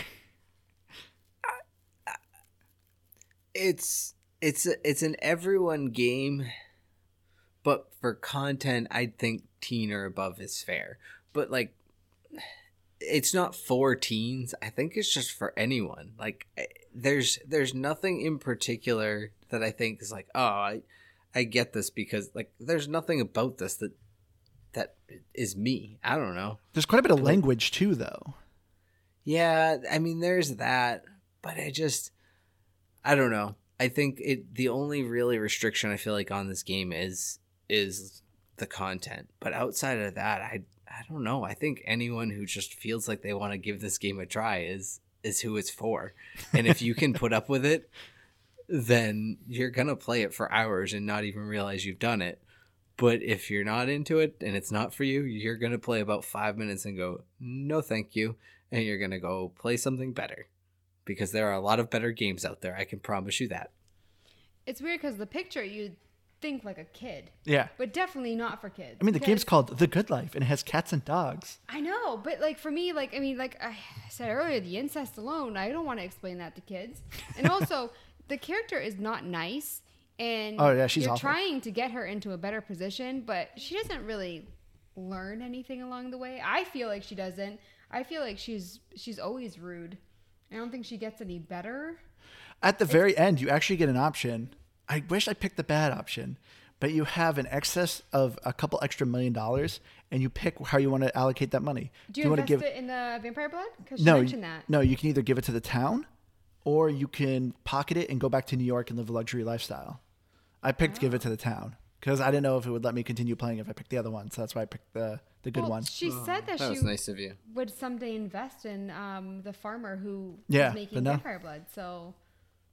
it's it's it's an everyone game but for content i think teen or above is fair but like it's not for teens i think it's just for anyone like there's there's nothing in particular that i think is like oh i i get this because like there's nothing about this that that is me i don't know There's quite a bit of language too, though. yeah, I mean, there's that, but I just, I don't know. I think it the only really restriction I feel like on this game is is the content, but outside of that, I I don't know. I think anyone who just feels like they want to give this game a try is is who it's for, and if you can put up with it, then you're gonna play it for hours and not even realize you've done it. But if you're not into it and it's not for you, you're gonna play about five minutes and go, no, thank you and you're going to go play something better because there are a lot of better games out there. I can promise you that. It's weird because the picture you think like a kid, Yeah. but definitely not for kids. I mean, the game's called The Good Life and it has cats and dogs. I know, but like for me, like I mean, like I said earlier, the incest alone, I don't want to explain that to kids. And also, the character is not nice, and Oh, yeah, she's you're awful. trying to get her into a better position, but she doesn't really learn anything along the way. I feel like she doesn't. I feel like she's she's always rude. I don't think she gets any better. At the very end, you actually get an option. I wish I picked the bad option, but you have an excess of a couple extra million dollars, and you pick how you want to allocate that money. Do you, want to give it in the vampire blood? Because she no, mentioned that. no? You can either give it to the town, or you can pocket it and go back to New York and live a luxury lifestyle. I picked give it to the town. because I didn't know if it would let me continue playing if I picked the other one. So that's why I picked the the good well, one. She said that, That she was nice of you. would someday invest in um, the farmer who Yeah, is making no. vampire blood. So,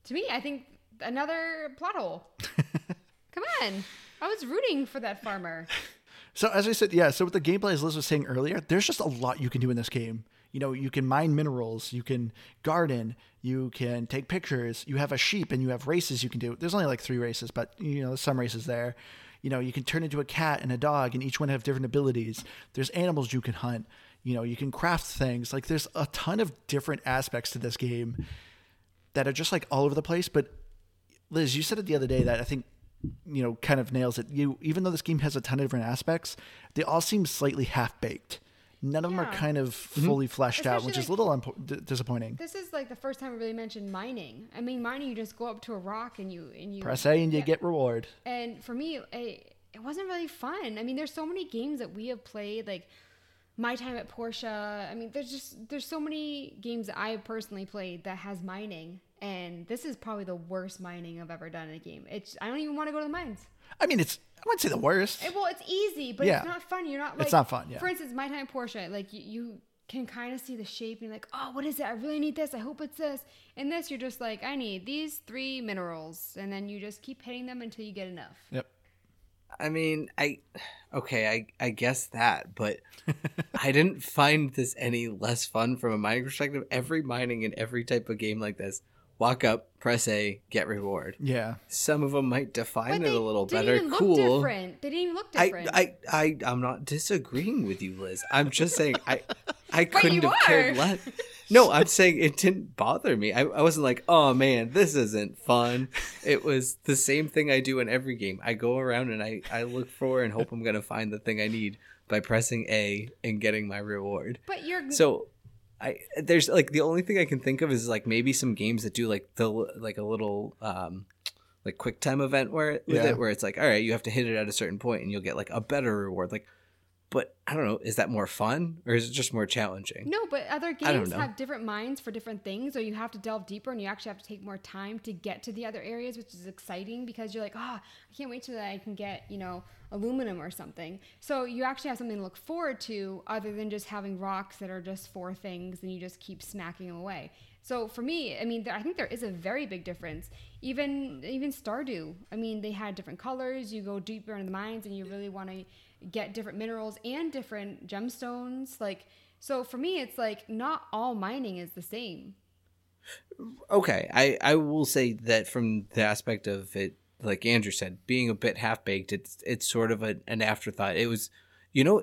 to me, I think another plot hole. Come on, I was rooting for that farmer. So as I said, yeah. So with the gameplay, as Liz was saying earlier, there's just a lot you can do in this game. You know, you can mine minerals, you can garden, you can take pictures. You have a sheep, and you have races you can do. There's only like three races, but you know, some races there. You know, you can turn into a cat and a dog, and each one have different abilities. There's animals you can hunt. You know, you can craft things. Like there's a ton of different aspects to this game that are just like all over the place. But Liz, you said it the other day that I think you know kind of nails it. You even though this game has a ton of different aspects, they all seem slightly half baked. None of them are kind of mm-hmm. fully fleshed out, Especially, which is a little unpo- d- disappointing. This is like the first time we really mentioned mining. I mean, mining, you just go up to a rock and you and you Press A and you yeah. get reward. And for me, it, it wasn't really fun. I mean, there's so many games that we have played, like My Time at Portia. I mean, there's just there's so many games that I have personally played that has mining, and this is probably the worst mining I've ever done in a game. It's I don't even want to go to the mines. I mean, it's I wouldn't say the worst. It- well, it's easy, but Yeah. it's not fun. You're not like It's not fun, yeah. For instance, My Time at Portia, like you, you can kind of see the shape and you're like, oh, what is it? I really need this. I hope it's this. In this, you're just like, I need these three minerals, and then you just keep hitting them until you get enough. Yep. I mean, I okay, I I guess that, but I didn't find this any less fun from a mining perspective. Every mining in every type of game like this, walk up, press A, get reward. Yeah. Some of them might define But it they a little didn't better. even look cool. different. They didn't even look I, different. I, I, I'm not disagreeing with you, Liz. I'm just saying I, I couldn't you have cared less. No, I'm saying it didn't bother me. I, I wasn't like, oh man, this isn't fun. It was the same thing I do in every game. I go around and I, I look for and hope I'm gonna find the thing I need by pressing A and getting my reward. but you're So I there's like the only thing I can think of is like maybe some games that do like the like a little um like quick time event where with Yeah. it where it's like all right you have to hit it at a certain point and you'll get like a better reward like but I don't know is that more fun or is it just more challenging? no, but other games have different minds for different things, or you have to delve deeper and you actually have to take more time to get to the other areas, which is exciting because you're like, ah, I can't wait till I can get, you know, aluminum or something. So you actually have something to look forward to other than just having rocks that are just for things and you just keep smacking them away. So for me, I mean, there, I think there is a very big difference. Even even Stardew, I mean, they had different colors. You go deeper into the mines, and you really want to get different minerals and different gemstones. Like, so for me, it's like not all mining is the same. Okay, I I will say that from the aspect of it, like Andrew said, being a bit half baked, it's it's sort of a, an afterthought. It was, you know,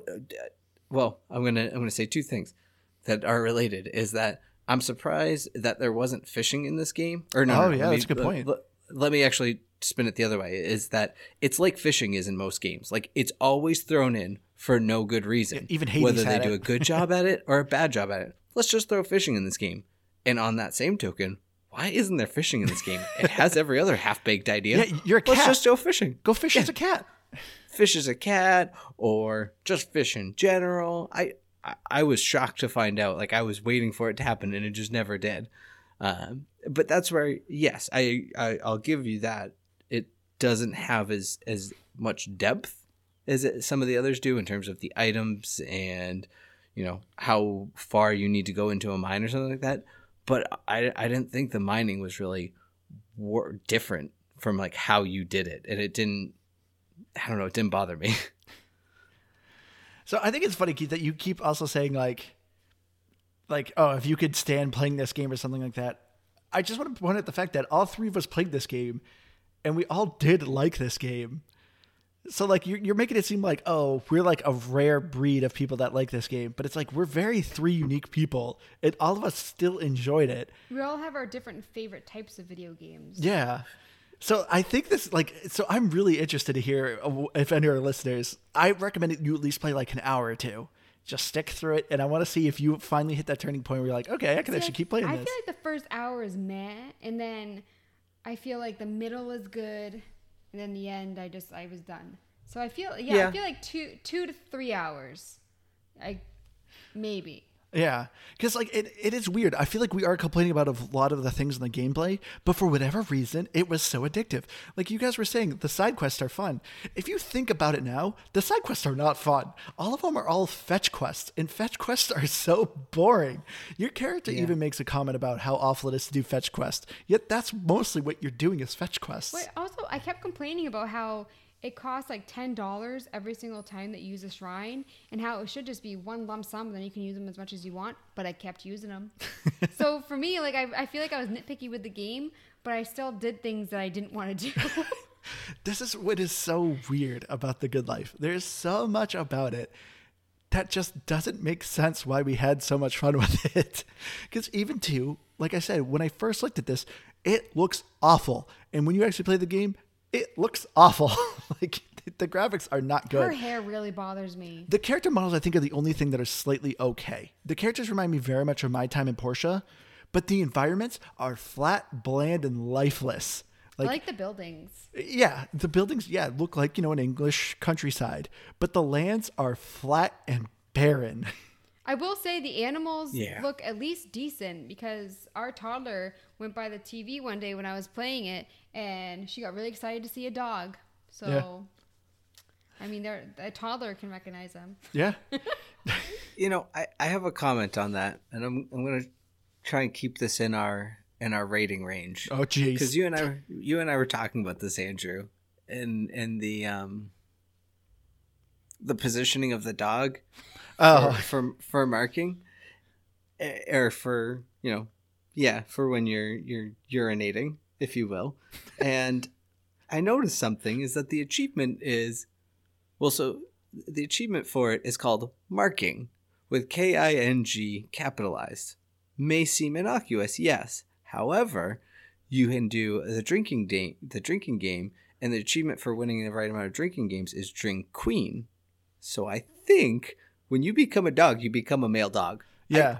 well, I'm gonna I'm gonna say two things that are related. Is that I'm surprised that there wasn't fishing in this game. Or no, Oh, no, no, yeah, let that's a good point. Let, let me actually spin it the other way. Is that it's like fishing is in most games. Like it's always thrown in for no good reason. Yeah, even Hades whether they do a good job at it or a bad job at it. Let's just throw fishing in this game. And on that same token, why isn't there fishing in this game? It has every other half baked idea. Yeah, you're a Let's just go fishing. Go fish as a cat. Fish as a cat, or just fish in general. I, I I was shocked to find out. Like I was waiting for it to happen, and it just never did. Um, but that's where, yes, I, I I'll give you that. It doesn't have as as much depth as it, some of the others do in terms of the items and you know how far you need to go into a mine or something like that. But I I didn't think the mining was really war- different from like how you did it, and it didn't. I don't know. It didn't bother me. So I think it's funny Keith that you keep also saying like, like oh if you could stand playing this game or something like that. I just want to point out the fact that all three of us played this game, and we all did like this game. So like you're you're making it seem like oh we're like a rare breed of people that like this game, but it's like we're very three unique people, and all of us still enjoyed it. We all have our different favorite types of video games. Yeah. So I think this like so I'm really interested to hear uh, if any of our listeners. I recommend that you at least play like an hour or two. Just stick through it, and I want to see if you finally hit that turning point where you're like, okay, I can See, actually I- keep playing I this. feel like the first hour is meh, and then I feel like the middle is good, and then the end, I just I was done. So I feel yeah, Yeah. I feel like two two to three hours, I maybe. Yeah, because like it, it is weird. I feel like we are complaining about a lot of the things in the gameplay, but for whatever reason, it was so addictive. Like you guys were saying, the side quests are fun. If you think about it now, the side quests are not fun. All of them are all fetch quests, and fetch quests are so boring. Your character even makes a comment about how awful it is to do fetch quests. Yet that's mostly what you're doing is fetch quests. But also, I kept complaining about how it costs like ten dollars every single time that you use a shrine, and how it should just be one lump sum, and then you can use them as much as you want. But I kept using them. so for me, like I, I feel like I was nitpicky with the game, but I still did things that I didn't want to do. this is what is so weird about the good life. There's so much about it that just doesn't make sense why we had so much fun with it. Because even too, like I said, when I first looked at this, it looks awful. And when you actually play the game, it looks awful. like the graphics are not good. Her hair really bothers me. The character models, I think, are the only thing that are slightly okay. The characters remind me very much of my time in Portia, but the environments are flat, bland, and lifeless. I like the buildings. Yeah, the buildings, yeah, look like, you know, an English countryside, but the lands are flat and barren. I will say the animals Yeah. look at least decent because our toddler went by the TV one day when I was playing it and she got really excited to see a dog. So, I mean, they're, a toddler can recognize them. yeah. You know, I, I have a comment on that, and I'm I'm gonna try and keep this in our in our rating range. Oh, jeez. because you and I you and I were talking about this, Andrew, and and the um the positioning of the dog Oh, for, for for marking eh, or for you know yeah for when you're you're urinating if you will. And i noticed something is that the achievement is well so the achievement for it is called marking with k-i-n-g capitalized. May seem innocuous yes. However you can do the drinking game the drinking game and the achievement for winning the right amount of drinking games is drink queen. So i think when you become a dog you become a male dog. Yeah.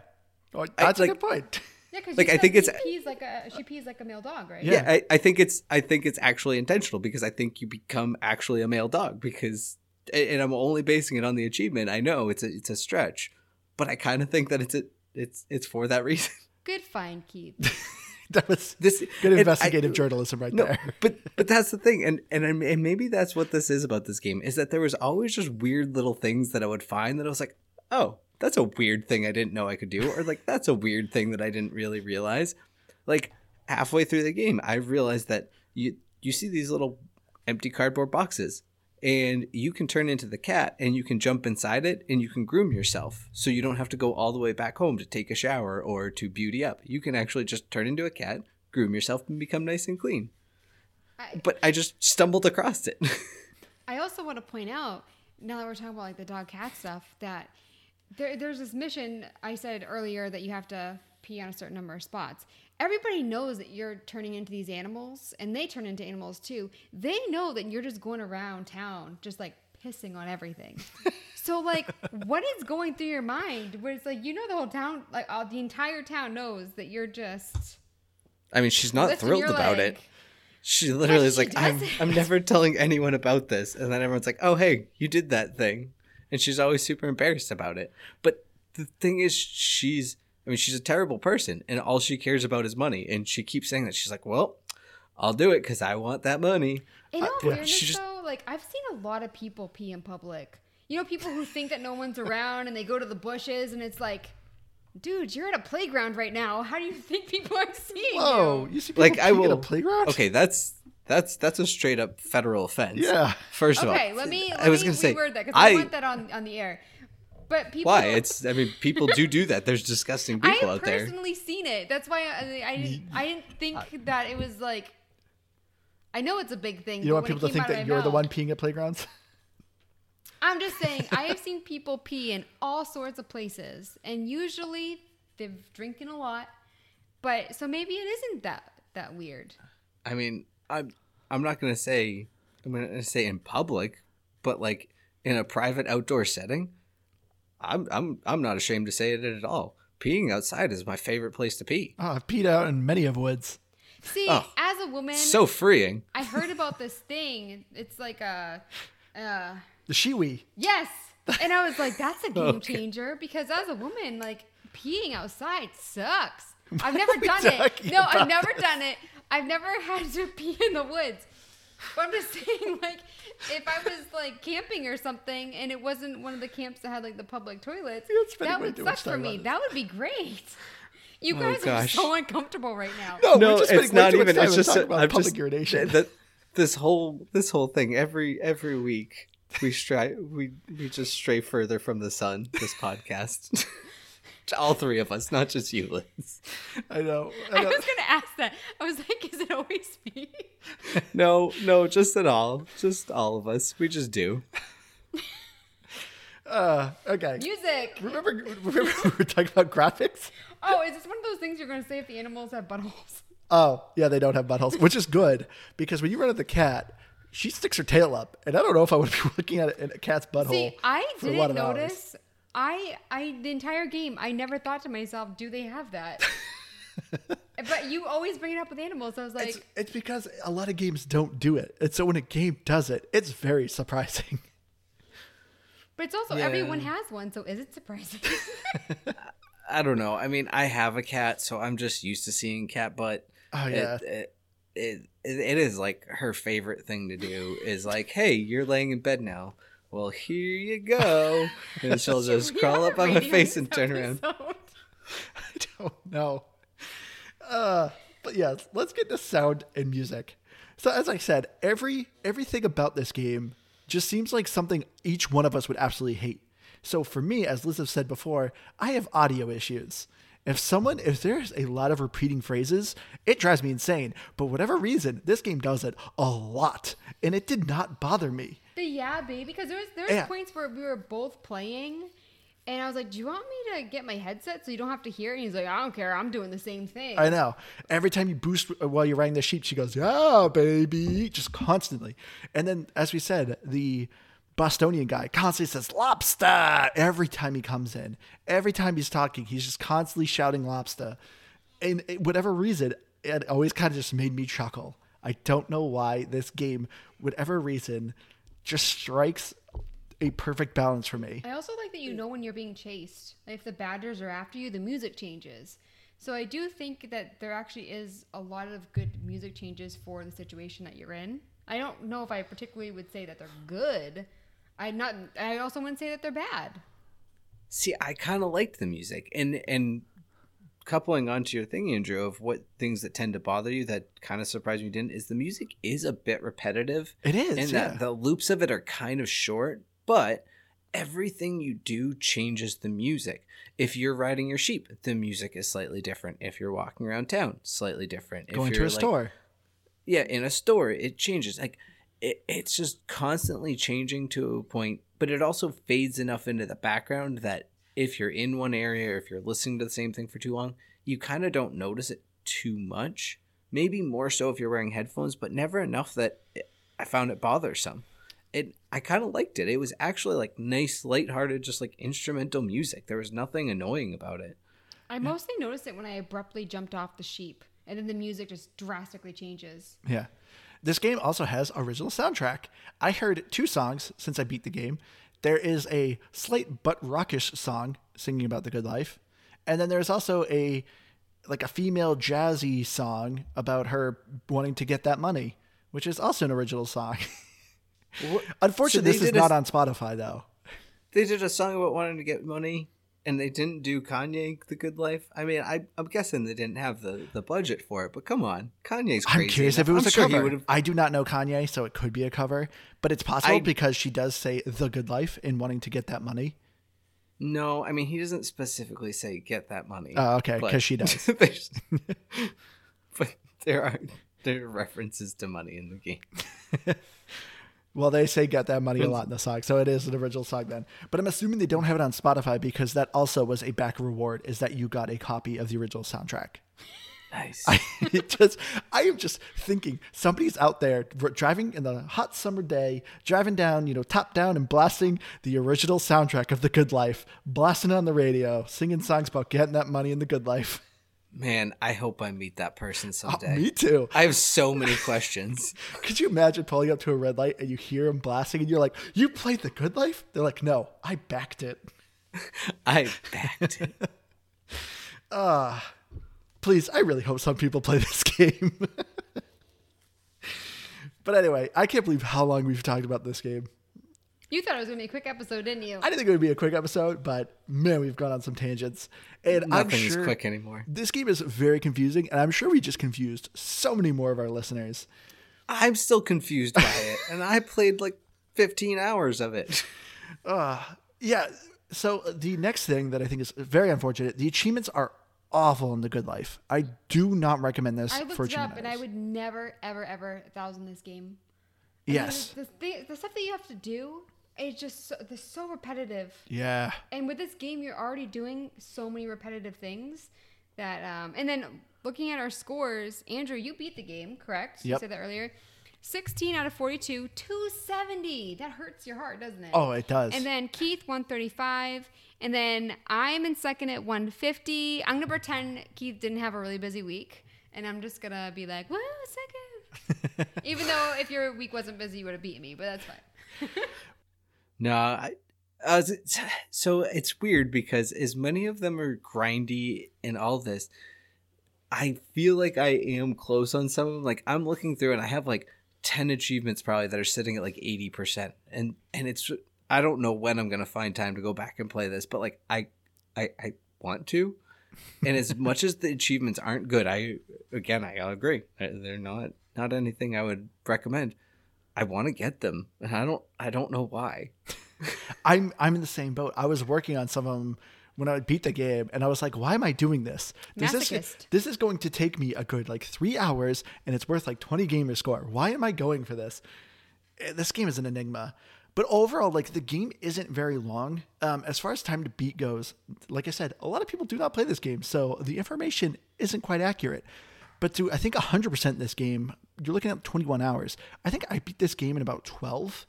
oh, that's a like- good point. Yeah, because Like, I think it's- she pees like a she pees like a male dog, right? Yeah. yeah, I, I think it's i think it's actually intentional because i think you become actually a male dog because and i'm only basing it on the achievement i know it's a it's a stretch but i kind of think that it's a, it's it's for that reason Good find, Keith. That was this good and I- investigative journalism right no, there. but but that's the thing, and and I'm- and maybe that's what this is about this game is that there was always just weird little things that I would find that I was like, oh, that's a weird thing I didn't know I could do, or like that's a weird thing that I didn't really realize. Like halfway through the game, I realized that you you see these little empty cardboard boxes. And you can turn into the cat and you can jump inside it and you can groom yourself. So you don't have to go all the way back home to take a shower or to beauty up. You can actually just turn into a cat, groom yourself, and become nice and clean I, but I just stumbled across it. I also want to point out now that we're talking about like the dog cat stuff that there, there's this mission I said earlier that you have to pee on a certain number of spots. Everybody knows that you're turning into these animals and they turn into animals too. They know that you're just going around town just like pissing on everything. so like what is going through your mind where it's like you know the whole town like uh, the entire town knows that you're just I mean, she's not thrilled about leg. it. She literally is she like, I'm. I'm never telling anyone about this. And then everyone's like, oh, hey, you did that thing. And she's always super embarrassed about it. But the thing is, she's, I mean, she's a terrible person and all she cares about is money. And she keeps saying that. She's like, well, I'll do it because I want that money. In all fairness, she just- though, like I've seen a lot of people pee in public. You know, people who think that no one's around and they go to the bushes and it's like, dude, you're at a playground right now. How do you think people are seeing Whoa, you? you see people Like, I peeing at a playground? Okay, that's. That's that's a straight up federal offense. Yeah. First of all, Okay, let me let I was me gonna say reword that because I, I want that on on the air. But people, why it's. I mean, people do do that. There's disgusting people out there. I personally seen it. That's why I, I didn't I didn't think uh, that it was like. I know it's a big thing. You don't want people to think that you're the one peeing at playgrounds. I'm just saying, I have seen people pee in all sorts of places, and usually they're drinking a lot. But so maybe it isn't that that weird. I mean, I'm I'm not gonna say I'm gonna say in public, but like in a private outdoor setting, I'm I'm I'm not ashamed to say it at all. Peeing outside is my favorite place to pee. Oh, I've peed out in many of woods. See, Oh, as a woman, So freeing. I heard about this thing. It's like a, uh, The Shewee. yes, and I was like, that's a game changer because as a woman, like peeing outside sucks. I've never done it. No, I've about? never done it. I've never had to pee in the woods. But I'm just saying, like, if I was like camping or something, and it wasn't one of the camps that had like the public toilets, You're that would suck for me. That would be great. You Oh, guys are gosh. so uncomfortable right now. No, no, we're just it's not even. It's just talking a- about I'm public just urination. th- this whole this whole thing every every week we stray we we just stray further from the sun. This podcast, all three of us, not just you, Liz. I know. I I know. was gonna ask that. I was like, is it always me? No, no, just at all, just all of us. We just do. Uh, okay. Music. Remember, remember we were talking about graphics? Oh, is this one of those things you're gonna say if the animals have buttholes? Oh, yeah, they don't have buttholes, which is good because when you run at the cat, she sticks her tail up, and I don't know if I would be looking at a cat's butthole. See, I for a lot didn't of hours. Notice. I I the entire game I never thought to myself, do they have that? but you always bring it up with animals. I was like, It's, it's because a lot of games don't do it, and so when a game does it, it's very surprising. but it's also Yeah. everyone has one, so is it surprising? I don't know. I mean, I have a cat, so I'm just used to seeing cat butt. Oh yeah, It, it, it, it is like her favorite thing to do is like, hey, you're laying in bed now. Well, here you go. And she'll just crawl up on my face and turn around. I don't know. Uh, but yes, let's get to sound and music. So as I said, every everything about this game just seems like something each one of us would absolutely hate. So for me, as Liz has said before, I have audio issues. If someone, if there's a lot of repeating phrases, it drives me insane. But whatever reason, this game does it a lot, and it did not bother me. The yeah, baby, because there was there was Yeah. points where we were both playing, and I was like, "Do you want me to get my headset so you don't have to hear?" it? And he's like, "I don't care. I'm doing the same thing." I know. Every time you boost uh, while you're riding the sheep, she goes, "Yeah, baby," just constantly. And then, as we said, the Bostonian guy constantly says "lobster" every time he comes in. Every time he's talking, he's just constantly shouting "lobster." And eh, whatever reason, it always kind of just made me chuckle. I don't know why this game, whatever reason, just strikes a perfect balance for me. I also like that you know when you're being chased. Like if the badgers are after you, the music changes. So I do think that there actually is a lot of good music changes for the situation that you're in. I don't know if I particularly would say that they're good. I not. I also wouldn't say that they're bad. See, I kind of liked the music, and and coupling onto your thing, Andrew, of what things that tend to bother you that kind of surprised me didn't is the music is a bit repetitive. It is, and yeah. that the loops of it are kind of short, but everything you do changes the music. If you're riding your sheep, the music is slightly different. If you're walking around town, slightly different. If Going to a like, store. yeah in a store it changes like it, it's just constantly changing to a point but it also fades enough into the background that if you're in one area or if you're listening to the same thing for too long you kind of don't notice it too much maybe more so if you're wearing headphones but never enough that it, i found it bothersome it i kind of liked it it was actually like nice lighthearted just like instrumental music there was nothing annoying about it I mostly noticed it when I abruptly jumped off the sheep, and then the music just drastically changes. Yeah. This game also has original soundtrack. I heard two songs since I beat the game. There is a slight but rockish song singing about the good life, and then there's also a like a female jazzy song about her wanting to get that money, which is also an original song. Unfortunately, So this is a- not on Spotify though. they did a song about wanting to get money and they didn't do Kanye the good life. I mean, I, I'm guessing they didn't have the, the budget for it, but come on, Kanye's crazy. I'm curious if it was I'm a sure cover. I do not know Kanye, so it could be a cover, but it's possible I- because she does say the good life in wanting to get that money. No, I mean he doesn't specifically say get that money. Oh, okay, 'cause she does. but there are there are references to money in the game. Well, they say get that money a lot in the song, so it is an original song then. But I'm assuming they don't have it on Spotify because that also was a back reward is that you got a copy of the original soundtrack. Nice. I just I am just thinking somebody's out there driving in the hot summer day, driving down, you know, top down and blasting the original soundtrack of The Good Life, blasting it on the radio, singing songs about getting that money in the good life. Man, I hope I meet that person Oh, someday. me too. I have so many questions. Could you imagine pulling up to a red light and you hear him blasting and you're like, "You played The Good Life?" They're like, "No, I backed it." I backed it. Uh, please, I really hope some people play this game. but anyway, I can't believe how long we've talked about this game. You thought it was gonna be a quick episode, didn't you? I didn't think it would be a quick episode, but man, we've gone on some tangents. And I'm Nothing sure is quick anymore. this game is very confusing, and I'm sure we just confused so many more of our listeners. I'm still confused by it, and I played like 15 hours of it. Uh, yeah. So the next thing that I think is very unfortunate, the achievements are awful in the Good Life. I do not recommend this I for looked it up, achievement. and I items. would never, ever, ever thousand this game. I mean, Yes. the, the, the stuff that you have to do is just so, they're so repetitive. Yeah. And with this game, you're already doing so many repetitive things that. Um, and then looking at our scores, Andrew, you beat the game, correct? Yep. You said that earlier. 16 out of 42, 270. That hurts your heart, doesn't it? Oh, it does. And then Keith 135, and then I'm in second at 150. I'm gonna pretend Keith didn't have a really busy week, and I'm just gonna be like, "Whoa, second. Even though if your week wasn't busy, you would have beaten me, but that's fine. No, I, I was, so it's weird because as many of them are grindy and all this, I feel like I am close on some of them. Like I'm looking through and I have like 10 achievements probably that are sitting at like 80%. And, and it's, I don't know when I'm going to find time to go back and play this, but like I, I, I want to. And as much as the achievements aren't good, I, again, I agree. They're not, not anything I would recommend. I want to get them, and I don't. I don't know why. I'm I'm in the same boat. I was working on some of them when I would beat the game, and I was like, "Why am I doing this? This is this is going to take me a good like three hours, and it's worth like 20 gamer score. Why am I going for this? Eh, This game is an enigma." But overall, like the game isn't very long. Um, as far as time to beat goes, like I said, a lot of people do not play this game, so the information isn't quite accurate. But to I think 100% this game, you're looking at 21 hours. I think I beat this game in about 12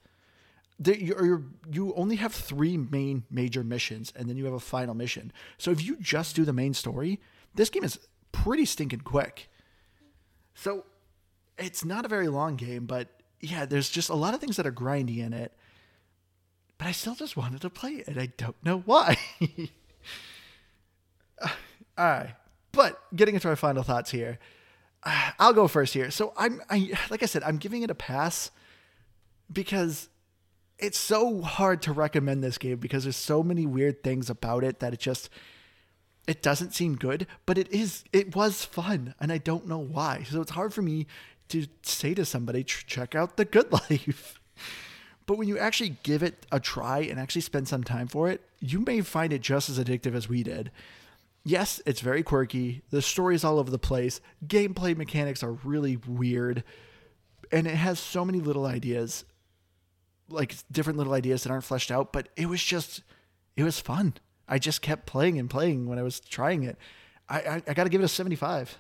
there, you're, you're, only have three main major missions, and then you have a final mission. So if you just do the main story, this game is pretty stinking quick. So it's not a very long game, but yeah, there's just a lot of things that are grindy in it. But I still just wanted to play it, and I don't know why. All right, but getting into our final thoughts here, I'll go first here. So I'm, I like I said, I'm giving it a pass because it's so hard to recommend this game because there's so many weird things about it that it just it doesn't seem good but it is it was fun and i don't know why. So it's hard for me to say to somebody check out the good life. But when you actually give it a try and actually spend some time for it you may find it just as addictive as we did yes it's very quirky the story's all over the place gameplay mechanics are really weird and it has so many little ideas like different little ideas that aren't fleshed out, but it was just it was fun. I just kept playing and playing when I was trying it. I I, I got to give it a seventy five.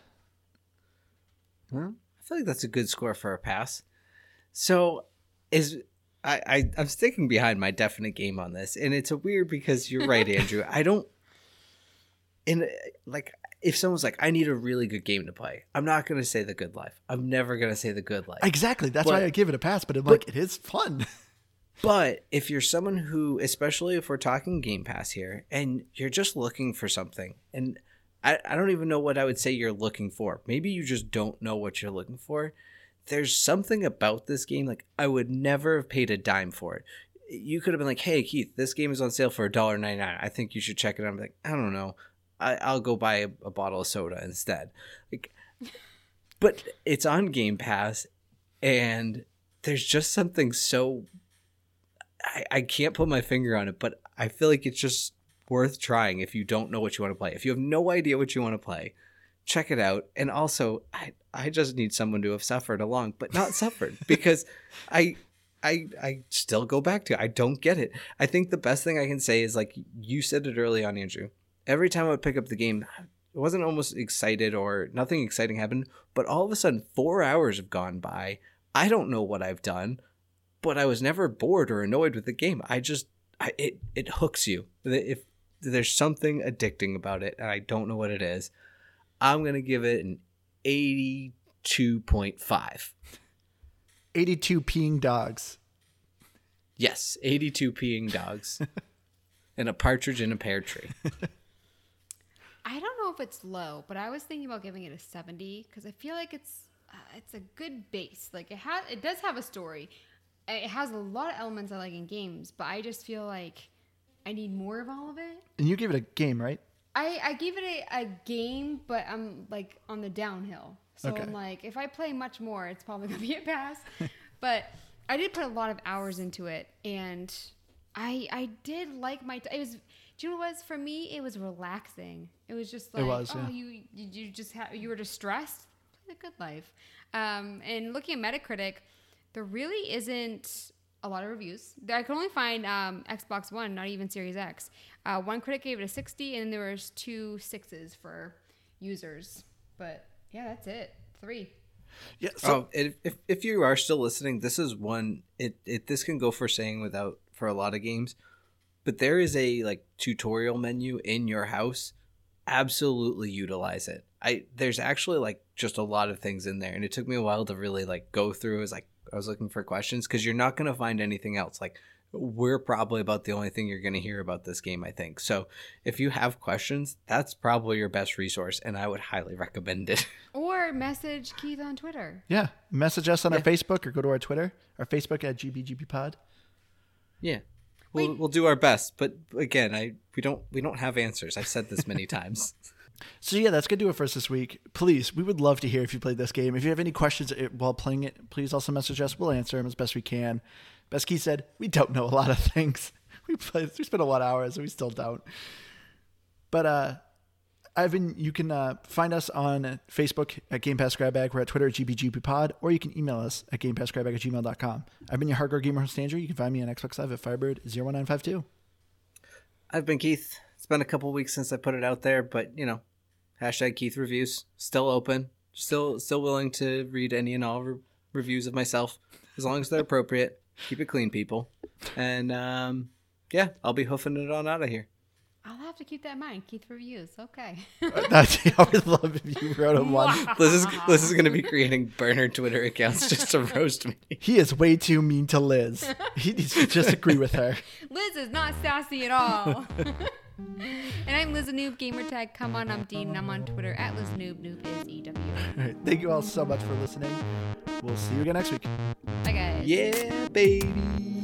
Well, I feel like that's a good score for a pass. So, is I, I I'm sticking behind my definite game on this, and it's a weird because you're right, Andrew. I don't. In uh, like, if someone's like, "I need a really good game to play," I'm not gonna say the Good Life. I'm never gonna say the Good Life. Exactly. That's But- why I give it a pass. But I'm like, it is fun. But if you're someone who, especially if we're talking Game Pass here, and you're just looking for something, and I, I don't even know what I would say you're looking for. Maybe you just don't know what you're looking for. There's something about this game, like I would never have paid a dime for it. You could have been like, hey, Keith, this game is on sale for $1.99. I think you should check it out. I'm like, I don't know. I, I'll go buy a, a bottle of soda instead. Like, but it's on Game Pass, and there's just something so I, I can't put my finger on it, but I feel like it's just worth trying if you don't know what you want to play. If you have no idea what you want to play, check it out. And also, I I just need someone to have suffered along, but not suffered because I I I still go back to it. I don't get it. I think the best thing I can say is like you said it early on, Andrew. Every time I would pick up the game, I wasn't almost excited or nothing exciting happened, but all of a sudden four hours have gone by. I don't know what I've done but I was never bored or annoyed with the game. I just I, it it hooks you. If there's something addicting about it, and I don't know what it is, I'm gonna give it an eighty-two point five. Eighty two peeing dogs. Yes, eighty-two peeing dogs, and a partridge in a pear tree. I don't know if it's low, but I was thinking about giving it a 70 because I feel like it's uh, it's a good base. Like it has, it does have a story. It has a lot of elements I like in games, but I just feel like I need more of all of it. And you gave it a game, right? I, I gave it a, a game, but I'm like on the downhill. So Okay. I'm like, if I play much more, it's probably gonna be a pass. but I did put a lot of hours into it, and I I did like my. It was. Do you know what it was for me? It was relaxing. It was just like, was, oh, yeah. you you you just ha- you were distressed. stressed. Play the good life. Um, and looking at Metacritic, there really isn't a lot of reviews. I could only find um, Xbox One, not even Series X. Uh, one critic gave it a 60, and there was two sixes for users. But yeah, that's it. Three. Yeah. So oh, if, if if you are still listening, this is one. It it this can go for saying without for a lot of games, but there is a like tutorial menu in your house. Absolutely utilize it. I there's actually like just a lot of things in there, and it took me a while to really like go through. As like I was looking for questions because you're not gonna find anything else. Like we're probably about the only thing you're gonna hear about this game. I think so. If you have questions, that's probably your best resource, and I would highly recommend it. Or message Keith on Twitter. yeah, message us on our Facebook or go to our Twitter. Our Facebook at GBGBPod. Yeah. We'll, we'll do our best, but again, I we don't we don't have answers. I've said this many times. So yeah, that's gonna do it for us this week. Please, we would love to hear if you played this game. If you have any questions uh, while playing it, please also message us. We'll answer them as best we can. Best Key said, we don't know a lot of things. We played, we spent a lot of hours, and we still don't. But uh, Ivan, you can uh, find us on Facebook at Game Pass Grab Bag. We're at Twitter at GBGBpod, or you can email us at GamePassGrabBag at gmail.com. I've been your hardcore gamer host, Andrew. You can find me on Xbox Live at Firebird01952. I've been Keith. It's been a couple weeks since I put it out there, but you know, hashtag Keith reviews still open. Still still willing to read any and all re- reviews of myself as long as they're appropriate. Keep it clean, people. And um, yeah, I'll be hoofing it on out of here. I'll have to keep that in mind. Keith reviews. Okay. That's, I would love if you wrote him one. Liz is Liz is gonna be creating burner Twitter accounts just to roast me. He is way too mean to Liz. He needs to just agree with her. Liz is not sassy at all. and I'm Liz a Noob Gamertag. Come on, I'm Dean. and I'm on Twitter at Liz Noob. Noob is E W. All right, thank you all so much for listening. We'll see you again next week. Bye, guys. Yeah, baby.